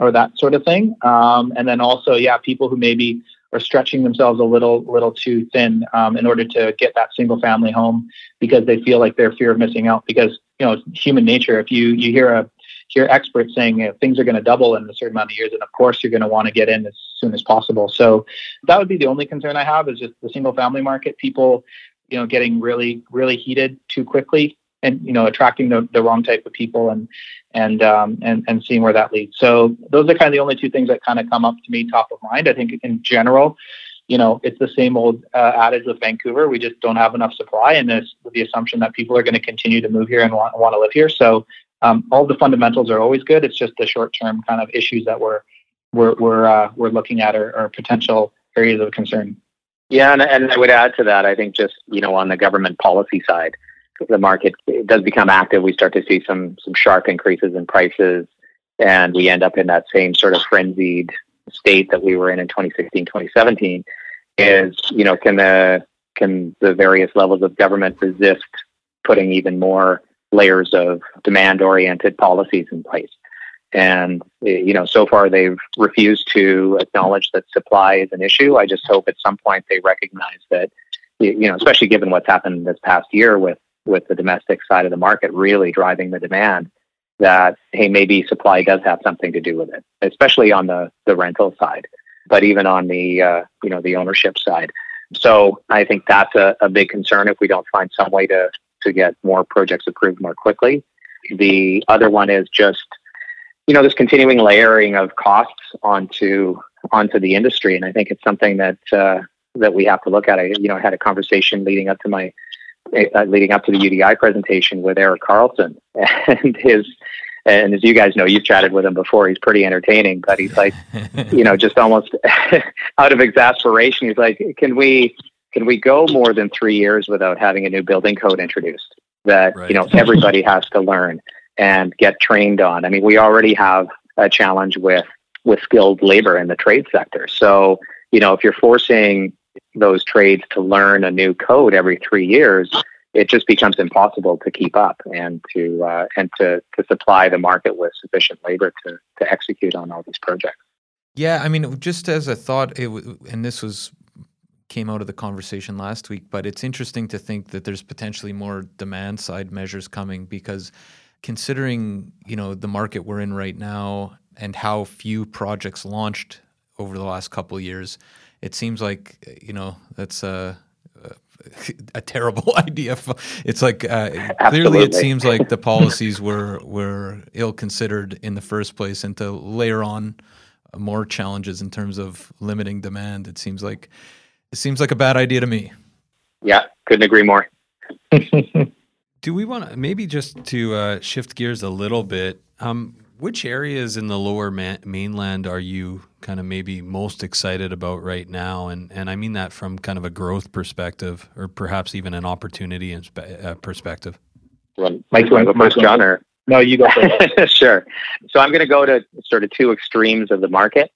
or that sort of thing. Um, and then also, yeah, people who maybe are stretching themselves a little little too thin um, in order to get that single family home because they feel like they're fear of missing out. Because you know human nature if you you hear a hear experts saying you know, things are going to double in a certain amount of years and of course you're going to want to get in as soon as possible. So that would be the only concern i have is just the single family market people you know getting really really heated too quickly and you know attracting the, the wrong type of people and and um, and and seeing where that leads. So those are kind of the only two things that kind of come up to me top of mind. I think in general, you know, it's the same old uh, adage with Vancouver. We just don't have enough supply, and this with the assumption that people are going to continue to move here and want, want to live here. So um, all the fundamentals are always good. It's just the short term kind of issues that we're we're we're uh, we're looking at are, are potential areas of concern. Yeah, and, and I would add to that. I think just you know on the government policy side, the market does become active, we start to see some some sharp increases in prices, and we end up in that same sort of frenzied state that we were in in 2016, 2017. Is you know can the can the various levels of government resist putting even more layers of demand oriented policies in place? And you know, so far they've refused to acknowledge that supply is an issue. I just hope at some point they recognize that, you know, especially given what's happened this past year with with the domestic side of the market really driving the demand that hey maybe supply does have something to do with it especially on the the rental side but even on the uh, you know the ownership side. So i think that's a, a big concern if we don't find some way to to get more projects approved more quickly. The other one is just you know this continuing layering of costs onto onto the industry. And i think it's something that uh, that we have to look at. I you know I had a conversation leading up to my uh, leading up to the UDI presentation with Eric Carlson and his and as you guys know, you've chatted with him before. He's pretty entertaining, but he's like, you know, just almost out of exasperation. He's like, can we can we go more than three years without having a new building code introduced that right. you know everybody has to learn and get trained on? I mean, we already have a challenge with with skilled labor in the trade sector. So you know, if you're forcing those trades to learn a new code every three years, it just becomes impossible to keep up and to uh, and to to supply the market with sufficient labor to to execute on all these projects. Yeah, I mean, just as a thought, it w- and this was came out of the conversation last week, but it's interesting to think that there's potentially more demand side measures coming because considering you know the market we're in right now and how few projects launched over the last couple years it seems like you know that's a a terrible idea. It's like uh, clearly it seems like the policies were were ill considered in the first place, and to layer on more challenges in terms of limiting demand, it seems like it seems like a bad idea to me. Yeah, couldn't agree more. Do we want to maybe just to uh, shift gears a little bit? Um, which areas in the lower mainland are you kind of maybe most excited about right now? And and I mean that from kind of a growth perspective, or perhaps even an opportunity and uh, perspective. Well, Mike, you want to go first, John, or no? You go first. sure. So I'm going to go to sort of two extremes of the market.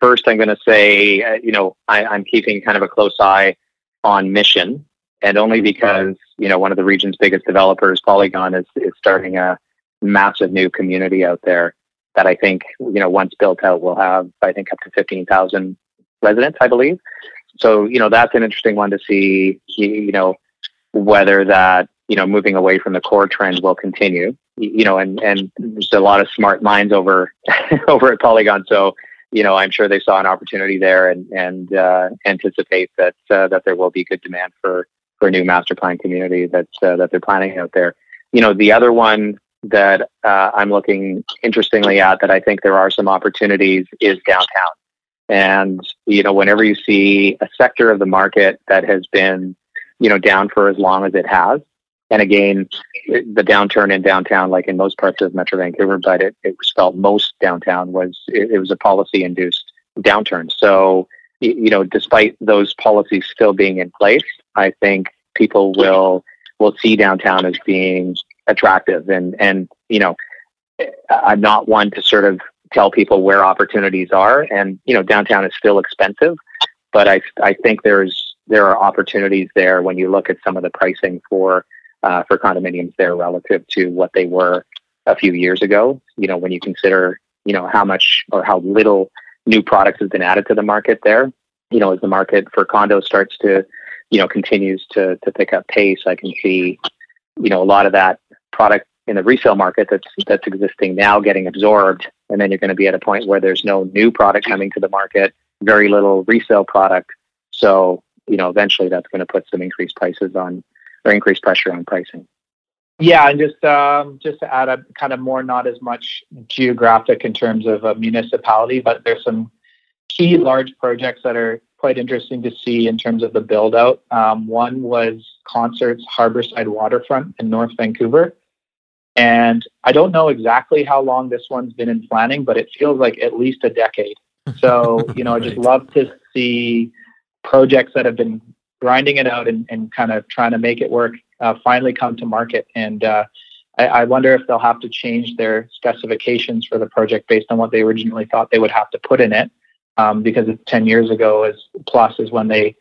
First, I'm going to say, uh, you know, I, I'm keeping kind of a close eye on Mission, and only because you know one of the region's biggest developers, Polygon, is is starting a massive new community out there that I think, you know, once built out will have, I think, up to 15,000 residents, I believe. So, you know, that's an interesting one to see, you know, whether that, you know, moving away from the core trend will continue. you know, and and there's a lot of smart minds over over at Polygon. So you know, I'm sure they saw an opportunity there and and uh, anticipate that uh, that there will be good demand for for a new master plan community that uh, that they're planning out there. You know, the other one that uh, I'm looking interestingly at that I think there are some opportunities is downtown. And you know, whenever you see a sector of the market that has been you know down for as long as it has, and again, the downturn in downtown, like in most parts of Metro Vancouver, but it, it was felt most downtown was it, it was a policy induced downturn. So, you know, despite those policies still being in place, I think people will will see downtown as being attractive. And and you know, I'm not one to sort of tell people where opportunities are. And you know, downtown is still expensive, but I I think there's there are opportunities there when you look at some of the pricing for uh, for condominiums there relative to what they were a few years ago. You know, when you consider, you know, how much or how little new products has been added to the market there, you know, as the market for condos starts to, you know, continues to, to pick up pace, I can see, you know, a lot of that product in the resale market that's, that's existing now getting absorbed. And then you're going to be at a point where there's no new product coming to the market, very little resale product. So, you know, eventually that's going to put some increased prices on or increased pressure on pricing. Yeah, and just um, just to add a kind of more, not as much geographic in terms of a municipality, but there's some key large projects that are quite interesting to see in terms of the build out. Um, one was Concerts Harborside Waterfront in North Vancouver. And I don't know exactly how long this one's been in planning, but it feels like at least a decade. So, you know, I just love to see projects that have been grinding it out and, and kind of trying to make it work uh, finally come to market. And uh, I, I, wonder if they'll have to change their specifications for the project based on what they originally thought they would have to put in it. Um, because 10 years ago is plus is when they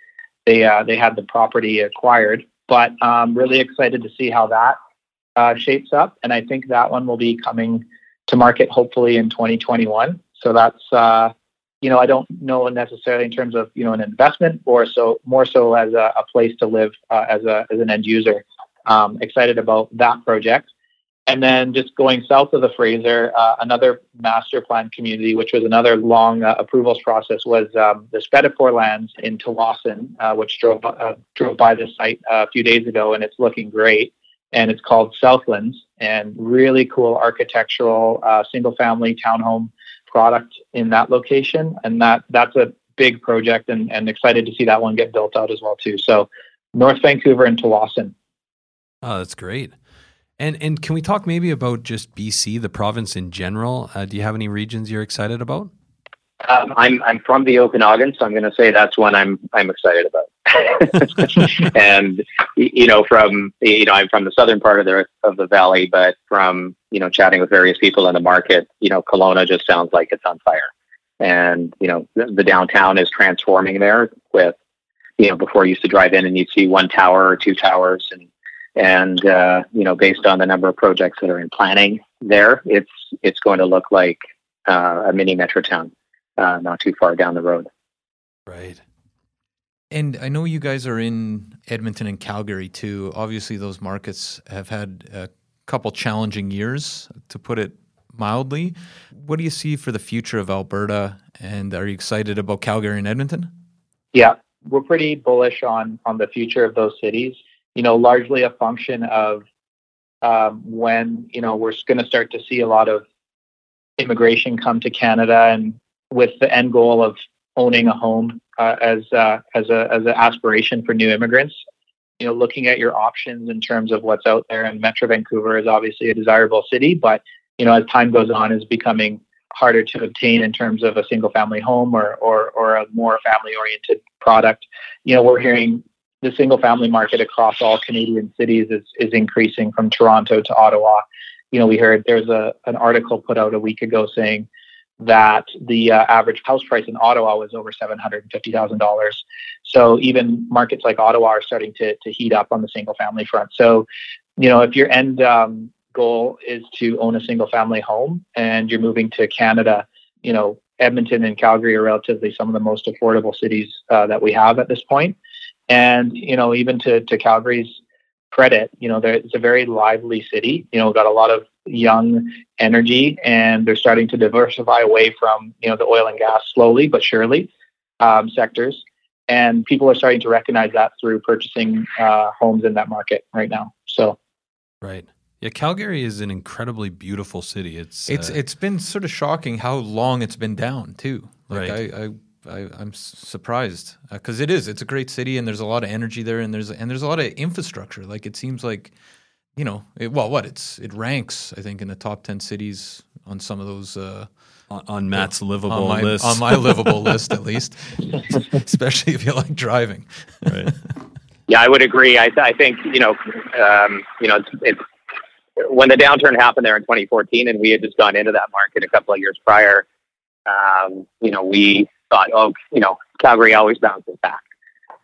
they uh, they had the property acquired. But I'm um, really excited to see how that uh, shapes up, and I think that one will be coming to market hopefully in 2021. So that's uh, you know, I don't know necessarily in terms of you know an investment, or so more so as a, a place to live uh, as a as an end user. Um, excited about that project, and then just going south of the Fraser, uh, another master plan community, which was another long uh, approvals process, was um, the Spetifore lands in Tsawwassen, uh, which drove uh, drove by the site a few days ago, and it's looking great. And it's called Southlands, and really cool architectural uh, single family townhome product in that location, and that that's a big project, and, and excited to see that one get built out as well too. So North Vancouver and Tsawwassen. Oh, that's great. And and can we talk maybe about just BC, the province in general? Uh, do you have any regions you're excited about? Um, I'm I'm from the Okanagan, so I'm going to say that's one I'm I'm excited about. and you know, from you know, I'm from the southern part of the of the valley, but from you know, chatting with various people in the market, you know, Kelowna just sounds like it's on fire. And you know, the, the downtown is transforming there. With you know, before you used to drive in and you'd see one tower or two towers, and and uh, you know, based on the number of projects that are in planning there, it's it's going to look like uh, a mini Metrotown uh, not too far down the road. Right. And I know you guys are in Edmonton and Calgary too. Obviously, those markets have had a couple challenging years, to put it mildly. What do you see for the future of Alberta? And are you excited about Calgary and Edmonton? Yeah, we're pretty bullish on on the future of those cities. You know, largely a function of um, when you know we're going to start to see a lot of immigration come to Canada and with the end goal of owning a home uh, as uh, as a as an aspiration for new immigrants. You know, looking at your options in terms of what's out there, and Metro Vancouver is obviously a desirable city, but you know, as time goes on, is becoming harder to obtain in terms of a single family home or or or a more family oriented product. You know, we're hearing the single family market across all Canadian cities is is increasing from Toronto to Ottawa. You know, we heard there's a an article put out a week ago saying that the uh, average house price in Ottawa was over $750,000. So even markets like Ottawa are starting to, to heat up on the single family front. So, you know, if your end um, goal is to own a single family home and you're moving to Canada, you know, Edmonton and Calgary are relatively some of the most affordable cities uh, that we have at this point. And, you know, even to, to Calgary's credit, you know, it's a very lively city, you know, got a lot of young energy, and they're starting to diversify away from you know the oil and gas slowly but surely um, sectors. And people are starting to recognize that through purchasing uh, homes in that market right now. So, right. Yeah, Calgary is an incredibly beautiful city. It's it's uh, it's been sort of shocking how long it's been down too. Like Right. I, I, I I'm surprised because it is. It's a great city and there's a lot of energy there and there's and there's a lot of infrastructure. Like it seems like, you know, it, well, what it's it ranks I think in the top ten cities on some of those. Uh, on, on Matt's livable on my list. on my livable list at least, especially if you like driving. right. Yeah, I would agree. I, I think you know, um, you know, it's, it's when the downturn happened there in 2014, and we had just gone into that market a couple of years prior. Um, you know, we thought, oh, you know, Calgary always bounces back,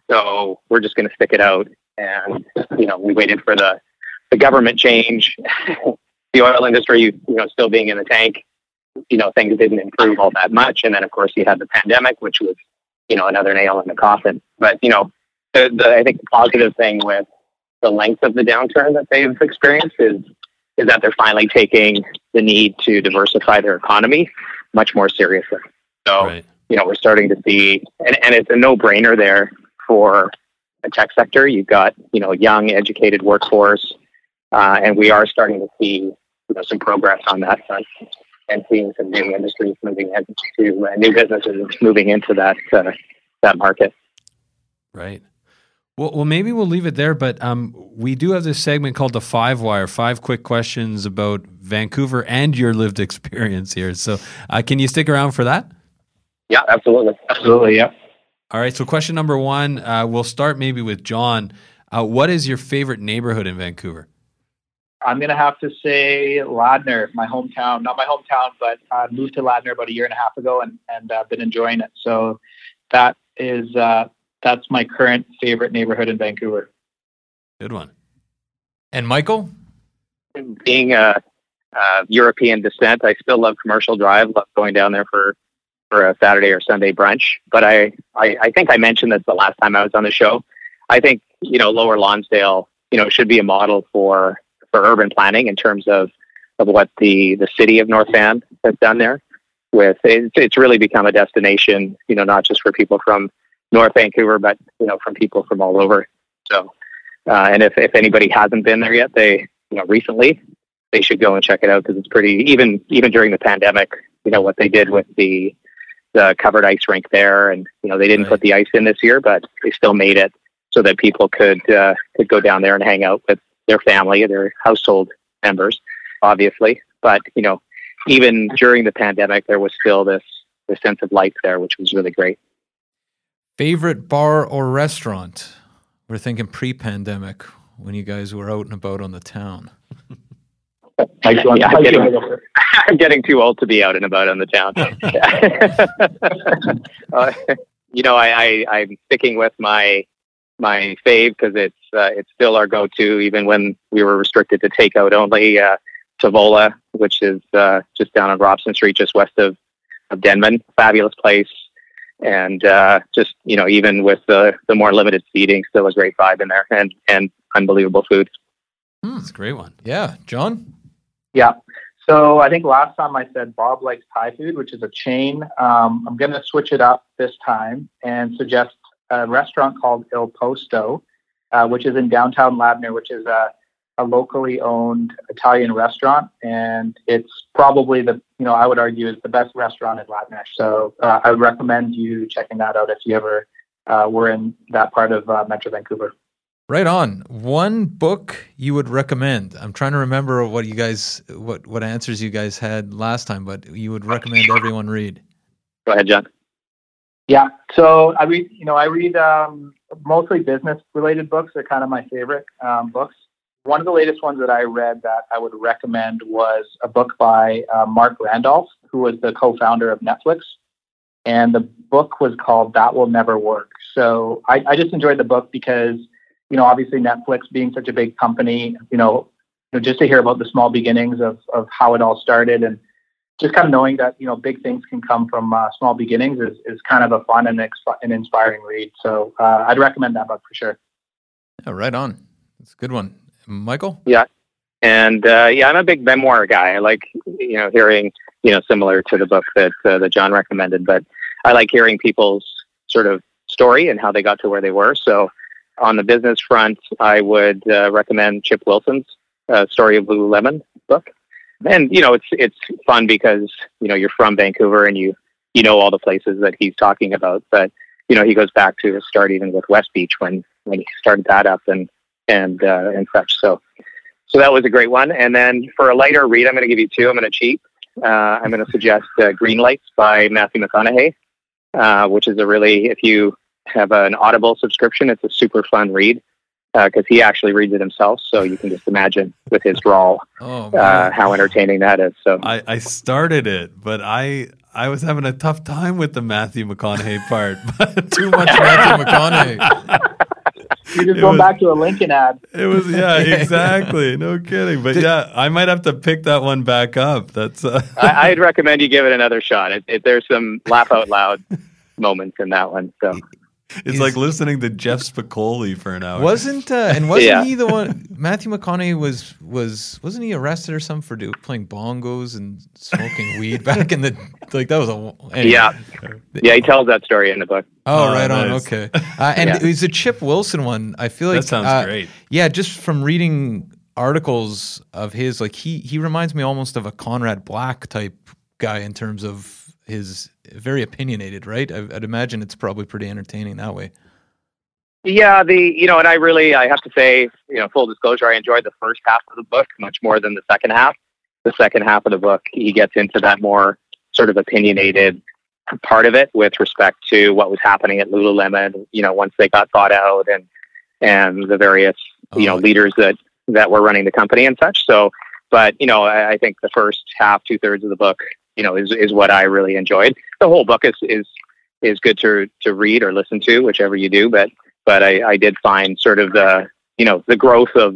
so we're just going to stick it out. And you know, we waited for the the government change, the oil industry, you know, still being in the tank. You know, things didn't improve all that much, and then of course you had the pandemic, which was you know another nail in the coffin. But you know, the, the I think the positive thing with the length of the downturn that they've experienced is is that they're finally taking the need to diversify their economy much more seriously. So Right. you know we're starting to see, and, and it's a no brainer there for the tech sector. You've got you know young, educated workforce, uh, and we are starting to see you know some progress on that front. And seeing some new industries moving into uh, new businesses moving into that uh, that market. Right. Well, well, maybe we'll leave it there. But um, we do have this segment called the Five Wire. Five quick questions about Vancouver and your lived experience here. So, uh, can you stick around for that? Yeah, absolutely. absolutely, yeah. All right. So, question number one. Uh, we'll start maybe with John. Uh, what is your favorite neighborhood in Vancouver? I'm gonna have to say Ladner, my hometown. Not my hometown, but I moved to Ladner about a year and a half ago, and and uh, been enjoying it. So that is uh, that's my current favorite neighborhood in Vancouver. Good one. And Michael, being a, a European descent, I still love Commercial Drive. Love going down there for for a Saturday or Sunday brunch. But I, I, I think I mentioned this the last time I was on the show. I think you know Lower Lonsdale, you know, should be a model for for urban planning in terms of of what the the city of North Van has done there. With it's, it's really become a destination, you know, not just for people from North Vancouver, but you know, from people from all over. So, uh, and if if anybody hasn't been there yet, they you know recently they should go and check it out because it's pretty even even during the pandemic you know what they did with the the covered ice rink there and you know they didn't Right. put the ice in this year but they still made it so that people could uh, could go down there and hang out with their family their household members obviously but you know even during the pandemic there was still this this sense of life there which was really great favorite bar or restaurant? We're thinking pre-pandemic when you guys were out and about on the town. Mike, do you want- Yeah, Mike, do you getting- wanna go first? I'm getting too old to be out and about on the town. uh, you know, I, I I'm sticking with my my fave because it's uh, it's still our go-to, even when we were restricted to takeout only. Uh, Tavola, which is uh, just down on Robson Street, just west of of Denman, fabulous place, and uh, just you know, even with the the more limited seating, still a great vibe in there, and and unbelievable food. That's a great one. Yeah, John. Yeah. So I think last time I said Bob likes Thai food, which is a chain. Um, I'm going to switch it up this time and suggest a restaurant called Il Posto, uh, which is in downtown Ladner, which is a, a locally owned Italian restaurant, and it's probably the you know I would argue is the best restaurant in Ladner. So uh, I would recommend you checking that out if you ever uh, were in that part of uh, Metro Vancouver. Right on. One book you would recommend. I'm trying to remember what you guys what what answers you guys had last time, but you would recommend everyone read. Go ahead, John. Yeah. So I read, you know, I read um, mostly business related books. They're kind of my favorite um, books. One of the latest ones that I read that I would recommend was a book by uh, Marc Randolph, who was the co-founder of Netflix. And the book was called That Will Never Work. So I, I just enjoyed the book because, you know, obviously Netflix being such a big company, you know, you know, just to hear about the small beginnings of, of how it all started and just kind of knowing that you know big things can come from uh, small beginnings is, is kind of a fun and exp- an inspiring read. So uh, I'd recommend that book for sure. Yeah, right on. It's a good one. Michael? Yeah, and uh, yeah, I'm a big memoir guy. I like you know hearing you know similar to the book that uh, that John recommended, but I like hearing people's sort of story and how they got to where they were. So on the business front, I would uh, recommend Chip Wilson's uh, Story of Lululemon book. And you know, it's it's fun because you know you're from Vancouver and you you know all the places that he's talking about. But you know, he goes back to his start even with Westbeach when when he started that up and and uh, and such. So so that was a great one. And then for a lighter read, I'm going to give you two. I'm going to cheat. Uh, I'm going to suggest uh, Green Lights by Matthew McConaughey, uh, which is a really if you have an Audible subscription, it's a super fun read because uh, he actually reads it himself. So you can just imagine with his drawl oh, uh, how entertaining that is. So I, I started it, but I I was having a tough time with the Matthew McConaughey part. Too much Matthew McConaughey. You're just it going was, back to a Lincoln ad. It was yeah, exactly. No kidding. But yeah, I might have to pick that one back up. That's. Uh, I, would recommend you give it another shot. It, it, there's some laugh out loud moments in that one. So it's He's, like listening to Jeff Spicoli for an hour. Wasn't uh, and wasn't yeah. he the one? Matthew McConaughey was was wasn't he arrested or something for do, playing bongos and smoking weed back in the like that was a anyway. yeah yeah he tells that story in the book. Oh, oh right nice. on okay. Uh, and yeah. it was a Chip Wilson one. I feel like that sounds uh, great. Yeah, just from reading articles of his, like he he reminds me almost of a Conrad Black type guy in terms of his very opinionated, right? I, would imagine it's probably pretty entertaining that way. Yeah, the you know, and I really I have to say, you know, full disclosure, I enjoyed the first half of the book much more than the second half. The second half of the book, he gets into that more sort of opinionated part of it with respect to what was happening at Lululemon. You know, once they got bought out and and the various oh, you know oh. leaders that that were running the company and such. So, but you know, I, I think the first half, two thirds of the book you know is is what I really enjoyed. The whole book is is is good to to read or listen to, whichever you do. But but I, I did find sort of the you know the growth of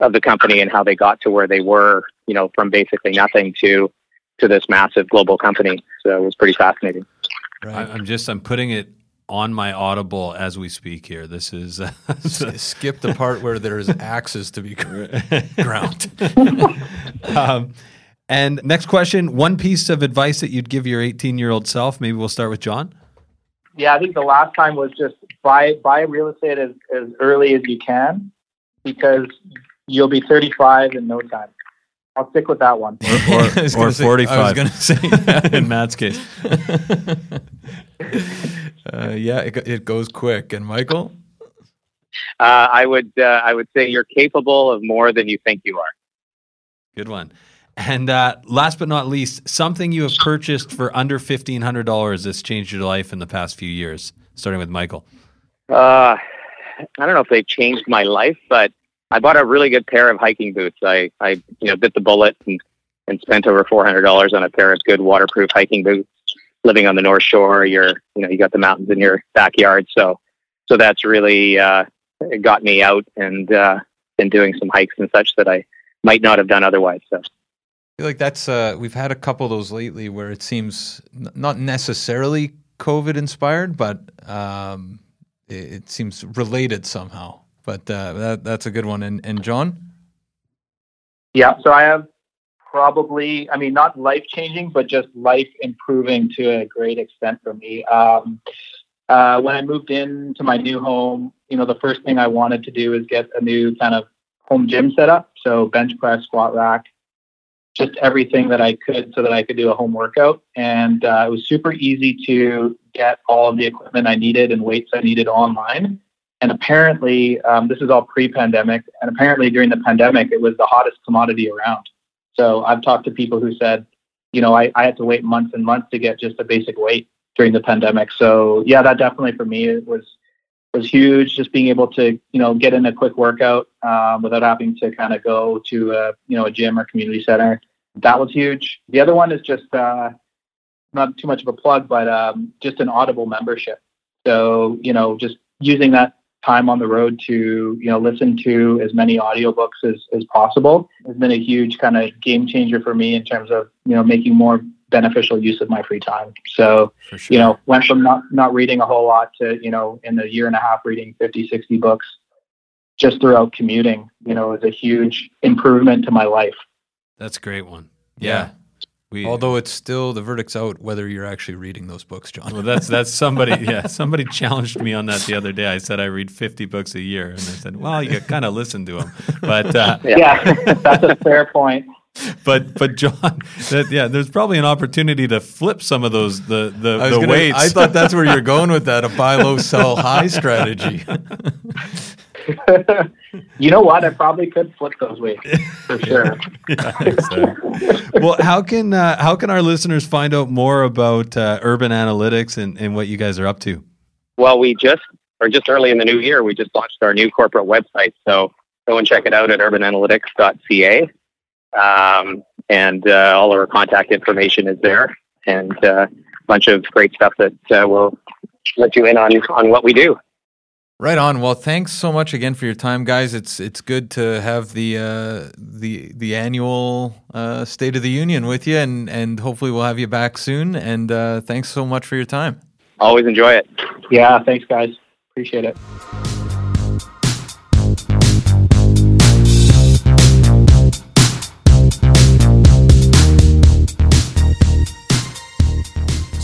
of the company and how they got to where they were, you know, from basically nothing to to this massive global company. So it was pretty fascinating. Right. I'm just I'm putting it on my Audible as we speak here. This is uh, skip the part where there's axes to be ground. um, and next question one piece of advice that you'd give your 18 year old self. Maybe we'll start with John. Yeah, I think the last time was just buy buy real estate as, as early as you can because you'll be 35 in no time. I'll stick with that one. Or, or, or say, 45. I was going to say in Matt's case. uh, yeah, it, it goes quick. And Michael? Uh, I would uh, I would say you're capable of more than you think you are. Good one. And uh, last but not least, something you have purchased for under fifteen hundred dollars that's changed your life in the past few years. Starting with Michael. Uh, I don't know if they've changed my life, but I bought a really good pair of hiking boots. I, I you know, bit the bullet and, and spent over four hundred dollars on a pair of good waterproof hiking boots. Living on the North Shore, you're, you know, you got the mountains in your backyard, so so that's really uh, got me out and uh, been doing some hikes and such that I might not have done otherwise. So feel like that's uh, we've had a couple of those lately where it seems n- not necessarily COVID inspired, but um, it, it, seems related somehow. But uh, that, that's a good one. And, and John? Yeah, so I have probably, I mean, not life changing, but just life improving to a great extent for me. Um, uh, when I moved into my new home, you know, the first thing I wanted to do is get a new kind of home gym set up. So bench press, squat rack, just everything that I could so that I could do a home workout. And uh, it was super easy to get all of the equipment I needed and weights I needed online. And apparently, um, this is all pre pandemic. And apparently, during the pandemic, it was the hottest commodity around. So I've talked to people who said, you know, I, I had to wait months and months to get just a basic weight during the pandemic. So yeah, that definitely for me it was was huge. Just being able to you know get in a quick workout um, without having to kind of go to a you know a gym or community center. That was huge. The other one is just uh, not too much of a plug, but um, just an Audible membership. So you know, just using that time on the road to you know listen to as many audiobooks as, as possible has been a huge kind of game changer for me in terms of you know making more beneficial use of my free time so sure. you know went from not not reading a whole lot to you know in the year and a half reading 50 60 books just throughout commuting, you know, is a huge improvement to my life. That's a great one. Yeah. We, Although it's still the verdict's out whether you're actually reading those books, John. Well, that's that's somebody. Yeah, somebody challenged me on that the other day. I said I read 50 books a year, and they said, "Well, you kind of listen to them." But uh, yeah, that's a fair point. But but John, that, yeah, there's probably an opportunity to flip some of those the the, the gonna, weights. I thought that's where you're going with that—a buy low, sell high strategy. you know what? I probably could flip those weights for sure. yeah, well, how can uh, how can our listeners find out more about uh, urban analytics and, and what you guys are up to? Well, we just or just early in the new year, we just launched our new corporate website. So go and check it out at urbananalytics.ca. Um, and uh, all of our contact information is there, and uh, a bunch of great stuff that uh, will let you in on on what we do. Right on. Well, thanks so much again for your time, guys. It's it's good to have the uh, the the annual uh, State of the Union with you, and and hopefully we'll have you back soon. And uh, thanks so much for your time. Always enjoy it. Yeah, thanks, guys. Appreciate it.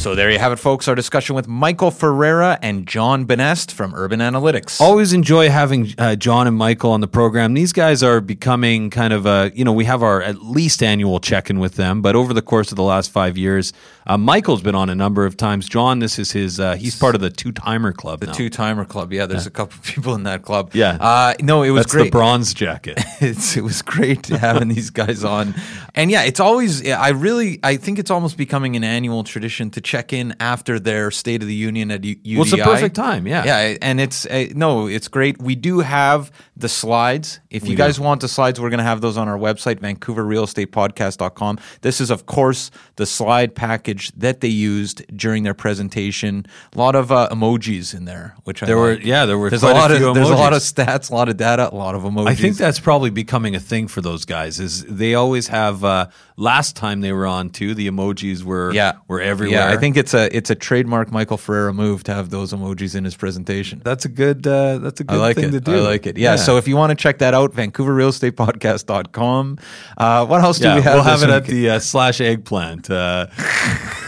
So there you have it, folks. Our discussion with Michael Ferreira and John Benest from Urban Analytics. Always enjoy having uh, John and Michael on the program. These guys are becoming kind of a, you know, we have our at least annual check in with them, but over the course of the last five years, uh, Michael's been on a number of times. John, this is his, uh, he's part of the two timer club. The two timer club. Yeah, there's yeah. a couple of people in that club. Yeah. Uh, no, it was That's great. the bronze jacket. it was great having these guys on. And yeah, it's always, I really, I think it's almost becoming an annual tradition to check in after their State of the Union at U- UDI. Well, it's the perfect time, yeah. Yeah, and it's uh, no, it's great. We do have the slides. If we you guys do. want the slides, we're going to have those on our website, VancouverRealEstatePodcast.com. This is, of course, the slide package that they used during their presentation. A lot of uh, emojis in there, which there I were. Like. Yeah, there were. There's a lot a of there's a lot of stats, a lot of data, a lot of emojis. I think that's probably becoming a thing for those guys. Is they always have. Uh, last time they were on too, the emojis were yeah. were everywhere. Yeah, I think it's a it's a trademark Michael Ferreira move to have those emojis in his presentation. That's a good uh, that's a good like thing it. to do. I like it. Yeah, yeah. So if you want to check that out, VancouverRealEstatePodcast.com. Uh, what else do we have? We'll have it week? at the uh, slash eggplant. Uh,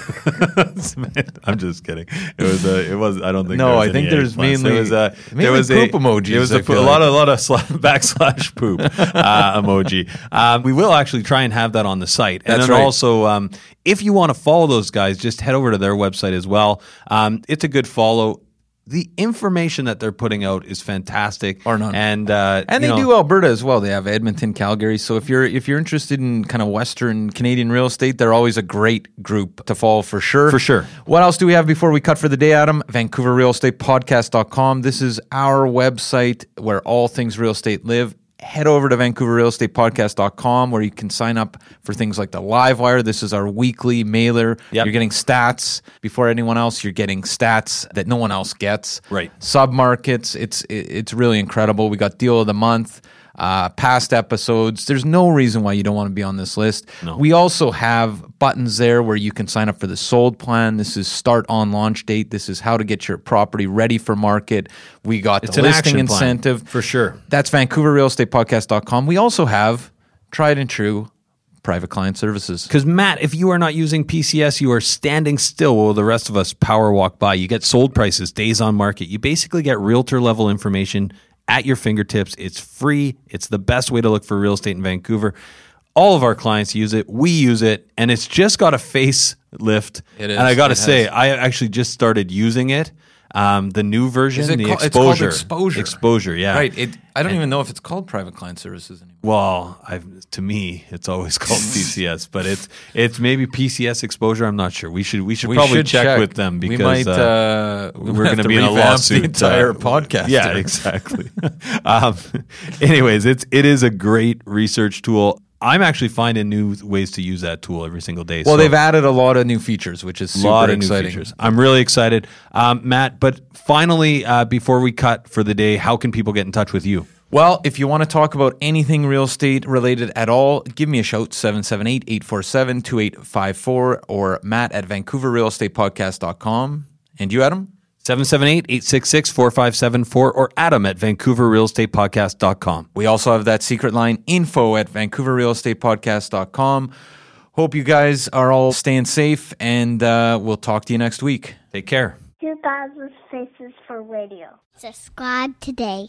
I'm just kidding. It was a. It was. I don't think. No, I think there's mainly. There was a. Mainly there was poop a, emojis. It was a, a lot of a lot of backslash poop uh, emoji. Um, we will actually try and have that on the site, and That's then right. also, um, if you want to follow those guys, just head over to their website as well. Um, it's a good follow the information that they're putting out is fantastic. Or none. And uh, and they know, do Alberta as well. They have Edmonton, Calgary. So if you're if you're interested in kind of Western Canadian real estate, they're always a great group to follow for sure. For sure. What else do we have before we cut for the day, Adam? VancouverRealEstatePodcast.com. This is our website where all things real estate live head over to vancouverrealestatepodcast.com where you can sign up for things like the live wire. This is our weekly mailer. Yep. you're getting stats. Before anyone else you're getting stats that no one else gets. Right. Submarkets. It's it's really incredible. We got deal of the month uh, past episodes. There's no reason why you don't want to be on this list. No. We also have buttons there where you can sign up for the sold plan. This is start on launch date. This is how to get your property ready for market. We got it's the listing incentive. for sure. That's VancouverRealEstatePodcast.com. We also have tried and true private client services. Because Matt, if you are not using PCS, you are standing still while the rest of us power walk by. You get sold prices, days on market. You basically get realtor level information at your fingertips. It's free. It's the best way to look for real estate in Vancouver. All of our clients use it. We use it, and it's just got a facelift. It is. And I got to say, has. I actually just started using it. Um, the new version, the called- exposure, Exposure. exposure, yeah, Right. It, I don't even know if it's called private client services anymore. Well, I've, to me, it's always called PCS, but it's it's maybe PCS exposure. I'm not sure. We should we should We probably should check, check. with them We because might, uh, we we're going to be in a revamp the lawsuit. entire uh, podcast Yeah, exactly. um, anyways, it's it is a great research tool. I'm actually finding new ways to use that tool every single day. Well, So- they've added a lot of new features, which is a lot of exciting. new features. I'm really excited, um, Matt. But finally, uh, before we cut for the day, how can people get in touch with you? Well, if you want to talk about anything real estate related at all, give me a shout 778 847 2854 or matt at vancouverrealestatepodcast.com. And you, Adam? 778-866-4574 or Adam at vancouverrealestatepodcast.com. We also have that secret line info at vancouverrealestatepodcast.com. Hope you guys are all staying safe and uh, we'll talk to you next week. Take care. 2000 Faces for Radio. Subscribe today.